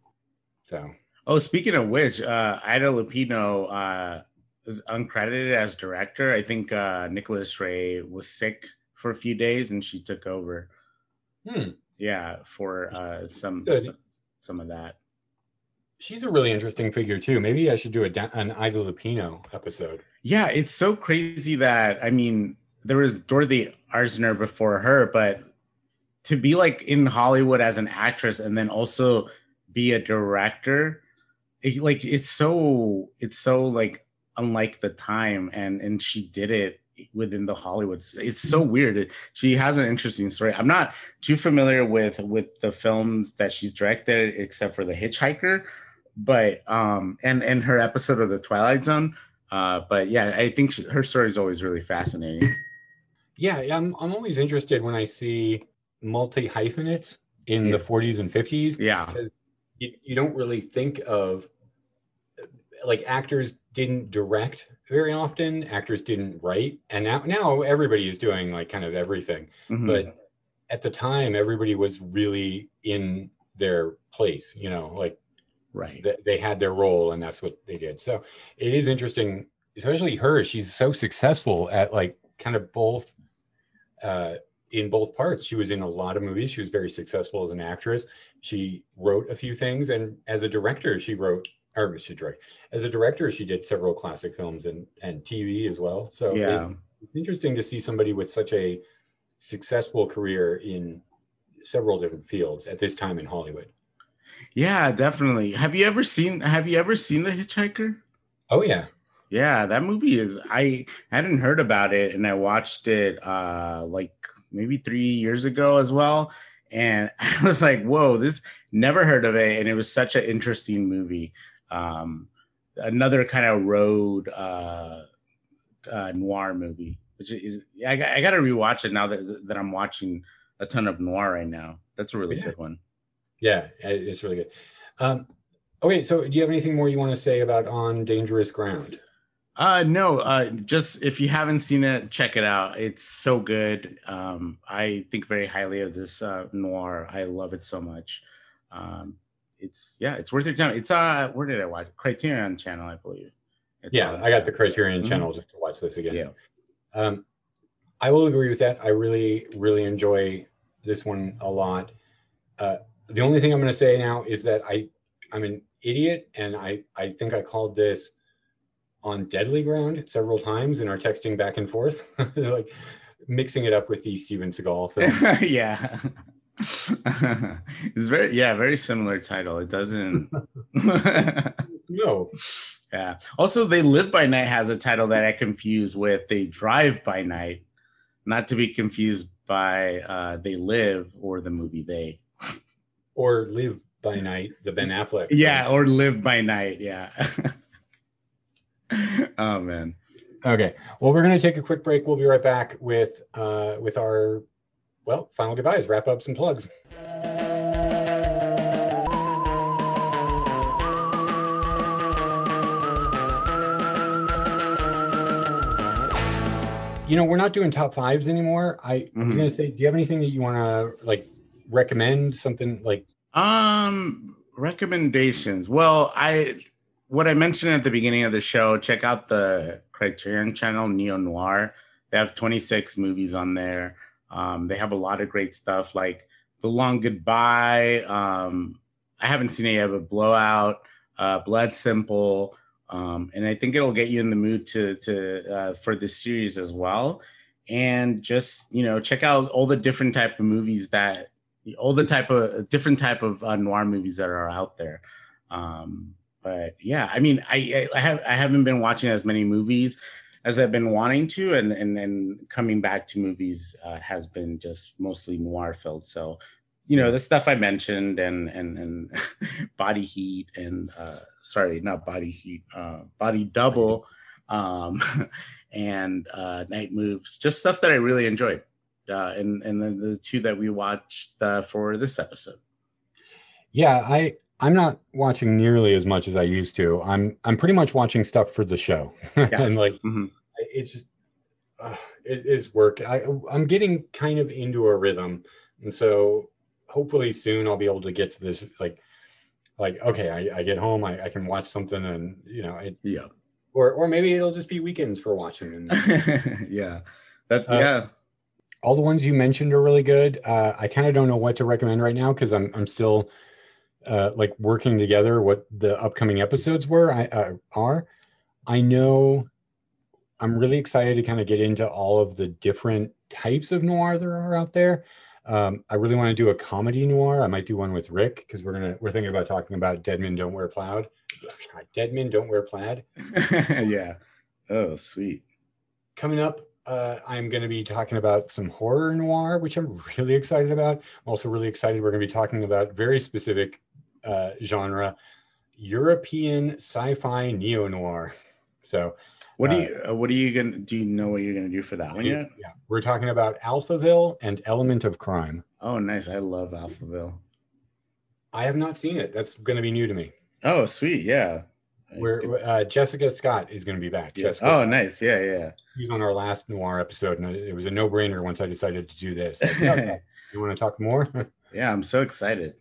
Speaker 1: So,
Speaker 2: Oh, speaking of which, uh, Ida Lupino uh, is uncredited as director. I think uh, Nicholas Ray was sick for a few days and she took over.
Speaker 1: Hmm,
Speaker 2: Yeah, for uh, some, some some of that.
Speaker 1: she's a really interesting figure too. Maybe I should do a, an Ida Lupino episode.
Speaker 2: Yeah, it's so crazy that I mean, there was Dorothy Arzner before her, but to be like in Hollywood as an actress and then also be a director, it, like it's so it's so like unlike the time, and and she did it within the Hollywood. It's so weird. She has an interesting story. I'm not too familiar with with the films that she's directed, except for The Hitchhiker. but um, and and her episode of the Twilight Zone. Uh, but yeah, I think she, her story is always really fascinating.
Speaker 1: Yeah, I'm I'm always interested when I see multi hyphenates in
Speaker 2: Yeah.
Speaker 1: the 40s and 50s.
Speaker 2: Yeah,
Speaker 1: you, you don't really think of like actors didn't direct very often actors didn't write and now now everybody is doing like kind of everything.
Speaker 2: Mhm.
Speaker 1: but at the time everybody was really in their place you know like
Speaker 2: right.
Speaker 1: th- they had their role and that's what they did. So it is interesting especially her she's so successful at like kind of both uh in both parts. She was in a lot of movies. She was very successful as an actress. She wrote a few things and as a director she wrote or she direct as a director she did several classic films and and tv as well so it-
Speaker 2: Yeah.
Speaker 1: it's interesting to see somebody with such a successful career in several different fields at this time in hollywood
Speaker 2: Yeah, definitely. Have you ever seen Have you ever seen The Hitchhiker?
Speaker 1: oh yeah
Speaker 2: Yeah, that movie is. I hadn't heard about it, and I watched it uh like maybe three years ago as well. And I was like, "Whoa, this never heard of it." And it was such an interesting movie. Um, another kind of road uh, uh, noir movie, which is I, I got to rewatch it now that that I'm watching a ton of noir right now. That's a really
Speaker 1: Yeah.
Speaker 2: good one.
Speaker 1: Yeah, it's really good. Um, okay, so do you have anything more you want to say about On Dangerous Ground?
Speaker 2: Uh no, uh just if you haven't seen it, check it out. It's so good. Um I think very highly of this uh noir. I love it so much. Um it's yeah, it's worth your time. It's uh where did I watch? Criterion channel, I believe. It's
Speaker 1: Yeah,
Speaker 2: on
Speaker 1: I got the. Criterion
Speaker 2: Mhm.
Speaker 1: channel just to watch this again.
Speaker 2: Yeah.
Speaker 1: Um, I will agree with that. I really, really enjoy this one a lot. Uh, the only thing I'm going to say now is that I, I'm an idiot, and I, I think I called this on deadly ground several times in our texting back and forth, like mixing it up with the Steven Seagal film.
Speaker 2: yeah. it's very yeah, very similar title. It doesn't
Speaker 1: no,
Speaker 2: Yeah. Also, They Live by Night has a title that I confuse with They Drive by Night, not to be confused by uh, They Live or the movie They.
Speaker 1: or Live by Night, the Ben Affleck.
Speaker 2: Yeah, or Live by Night. Yeah. oh man.
Speaker 1: Okay. Well, we're going to take a quick break. We'll be right back with uh, with our well final goodbyes, wrap ups, and plugs. You know, we're not doing top fives anymore. I, I was going to say, do you have anything that you want to like recommend? Something like
Speaker 2: Um, recommendations. Well, I what I mentioned at the beginning of the show. Check out the Criterion channel, Neo Noir. They have 26 movies on there. Um, they have a lot of great stuff like The Long Goodbye. Um, I haven't seen it yet, but Blowout, uh, Blood Simple, um, and I think it'll get you in the mood to to uh, for this series as well. And just you know, check out all the different type of movies that all the type of different type of uh, noir movies that are out there. Um, but yeah, I mean, I, I I have I haven't been watching as many movies as I've been wanting to, and and and coming back to movies uh, has been just mostly noir filled. So, you know, the stuff I mentioned and and and Body Heat and uh, sorry, not Body Heat, uh, Body Double, um, and uh, Night Moves, just stuff that I really enjoyed uh, and and then the two that we watched uh, for this episode.
Speaker 1: Yeah, I I'm not watching nearly as much as I used to. I'm I'm pretty much watching stuff for the show, and like
Speaker 2: Mhm.
Speaker 1: it's just uh, it is work. I I'm getting kind of into a rhythm, and so hopefully soon I'll be able to get to this like like okay, I, I get home, I, I can watch something, and you know it,
Speaker 2: Yeah,
Speaker 1: or or maybe it'll just be weekends for watching. And
Speaker 2: yeah, that's
Speaker 1: Uh,
Speaker 2: yeah.
Speaker 1: all the ones you mentioned are really good. Uh, I kind of don't know what to recommend right now because I'm I'm still uh, like working together what the upcoming episodes were. I uh, are. I know. I'm really excited to kind of get into all of the different types of noir there are out there. Um, I really want to do a comedy noir. I might do one with Rick because we're gonna we're thinking about talking about Dead Men Don't Wear Plaid. Dead Men Don't Wear Plaid.
Speaker 2: yeah. Oh, sweet.
Speaker 1: coming up uh, i'm going to be talking about some horror noir which i'm really excited about i'm also really excited we're going to be talking about very specific uh, genre European sci-fi neo noir. So,
Speaker 2: what do you uh, what are you gonna do? You know what you're gonna do for that one yet?
Speaker 1: Yeah, we're talking about Alphaville and Element of Crime.
Speaker 2: Oh, nice! I love Alphaville.
Speaker 1: I have not seen it. That's to be new to me.
Speaker 2: Oh, sweet! Yeah.
Speaker 1: Where uh, Jessica Scott is going to be back.
Speaker 2: Yeah.
Speaker 1: Jessica
Speaker 2: Oh,
Speaker 1: Scott.
Speaker 2: nice! Yeah, yeah.
Speaker 1: He was on our last noir episode, and it was a no-brainer once I decided to do this. Like, okay, you want to talk more?
Speaker 2: yeah, I'm so excited.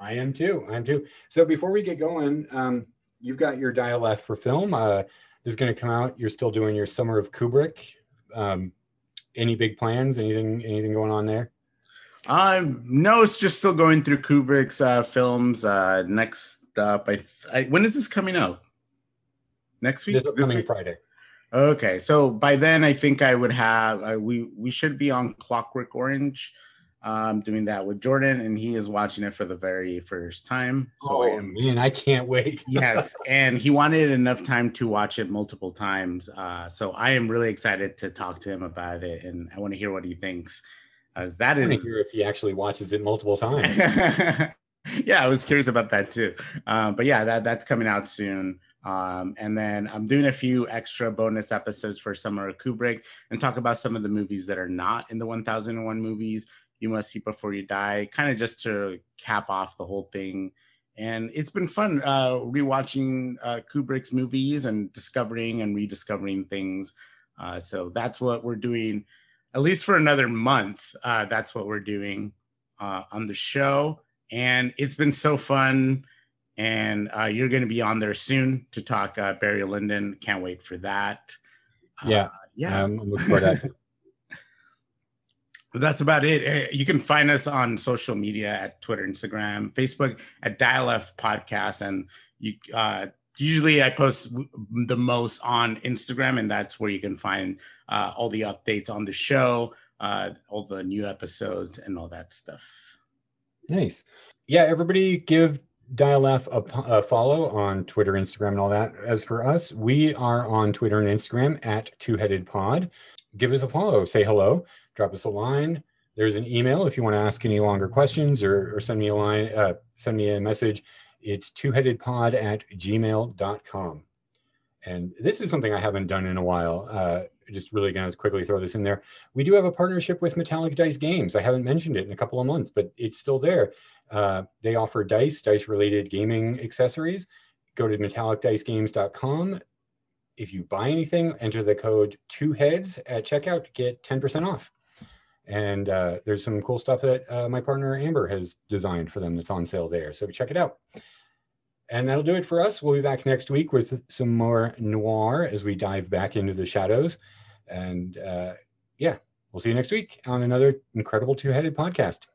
Speaker 1: I am too. I am too. So before we get going, um, you've got your dial F for film. Uh, this is going to come out. You're still doing your summer of Kubrick. Um, any big plans? Anything? Anything going on there?
Speaker 2: Um, no, it's just still going through Kubrick's uh, films. Uh, next up, I, I when is this coming out? Next week.
Speaker 1: This upcoming
Speaker 2: week?
Speaker 1: Friday.
Speaker 2: Okay, so by then I think I would have uh, we we should be on Clockwork Orange. Um, doing that with Jordan, and he is watching it for the very first time. So I
Speaker 1: oh
Speaker 2: am
Speaker 1: man, I can't wait.
Speaker 2: yes, and he wanted enough time to watch it multiple times. Uh, so I am really excited to talk to him about it, and I want to hear what he thinks, as that
Speaker 1: I want
Speaker 2: is
Speaker 1: to hear if he actually watches it multiple times.
Speaker 2: yeah, I was curious about that too. Um, but yeah, that that's coming out soon. Um, and then I'm doing a few extra bonus episodes for Summer of Kubrick and talk about some of the movies that are not in the 1001 movies you must see before you die, kind of just to cap off the whole thing. And it's been fun uh, rewatching uh, Kubrick's movies and discovering and rediscovering things. Uh, so that's what we're doing, at least for another month. Uh, that's what we're doing uh, on the show. And it's been so fun. And uh, you're going to be on there soon to talk uh, Barry Lyndon. Can't wait for that.
Speaker 1: Yeah.
Speaker 2: Uh, yeah.
Speaker 1: Um, I'm looking forward to that.
Speaker 2: That's about it. Eh, You can find us on social media at Twitter, Instagram, Facebook at Dial F Podcast, and you uh, usually I post the most on Instagram, and that's where you can find uh, all the updates on the show, uh, all the new episodes, and all that stuff.
Speaker 1: Nice. Yeah, everybody give Dial F a, a follow on Twitter, Instagram, and all that. As for us, we are on Twitter and Instagram at Two Headed Pod. Give us a follow, say hello, drop us a line. There's an email if you want to ask any longer questions or, or send me a line, uh, send me a message. It's twoheadedpod at gmail.com. And this is something I haven't done in a while. Uh, just really going to quickly throw this in there. We do have a partnership with Metallic Dice Games. I haven't mentioned it in a couple of months, but it's still there. Uh, they offer dice, dice related gaming accessories. Go to metallicdicegames.com. If you buy anything, enter the code two heads at checkout get 10% off. And uh, there's some cool stuff that uh, my partner Amber has designed for them that's on sale there. So check it out. And that'll do it for us. We'll be back next week with some more noir as we dive back into the shadows. And uh, yeah, we'll see you next week on another incredible two headed podcast.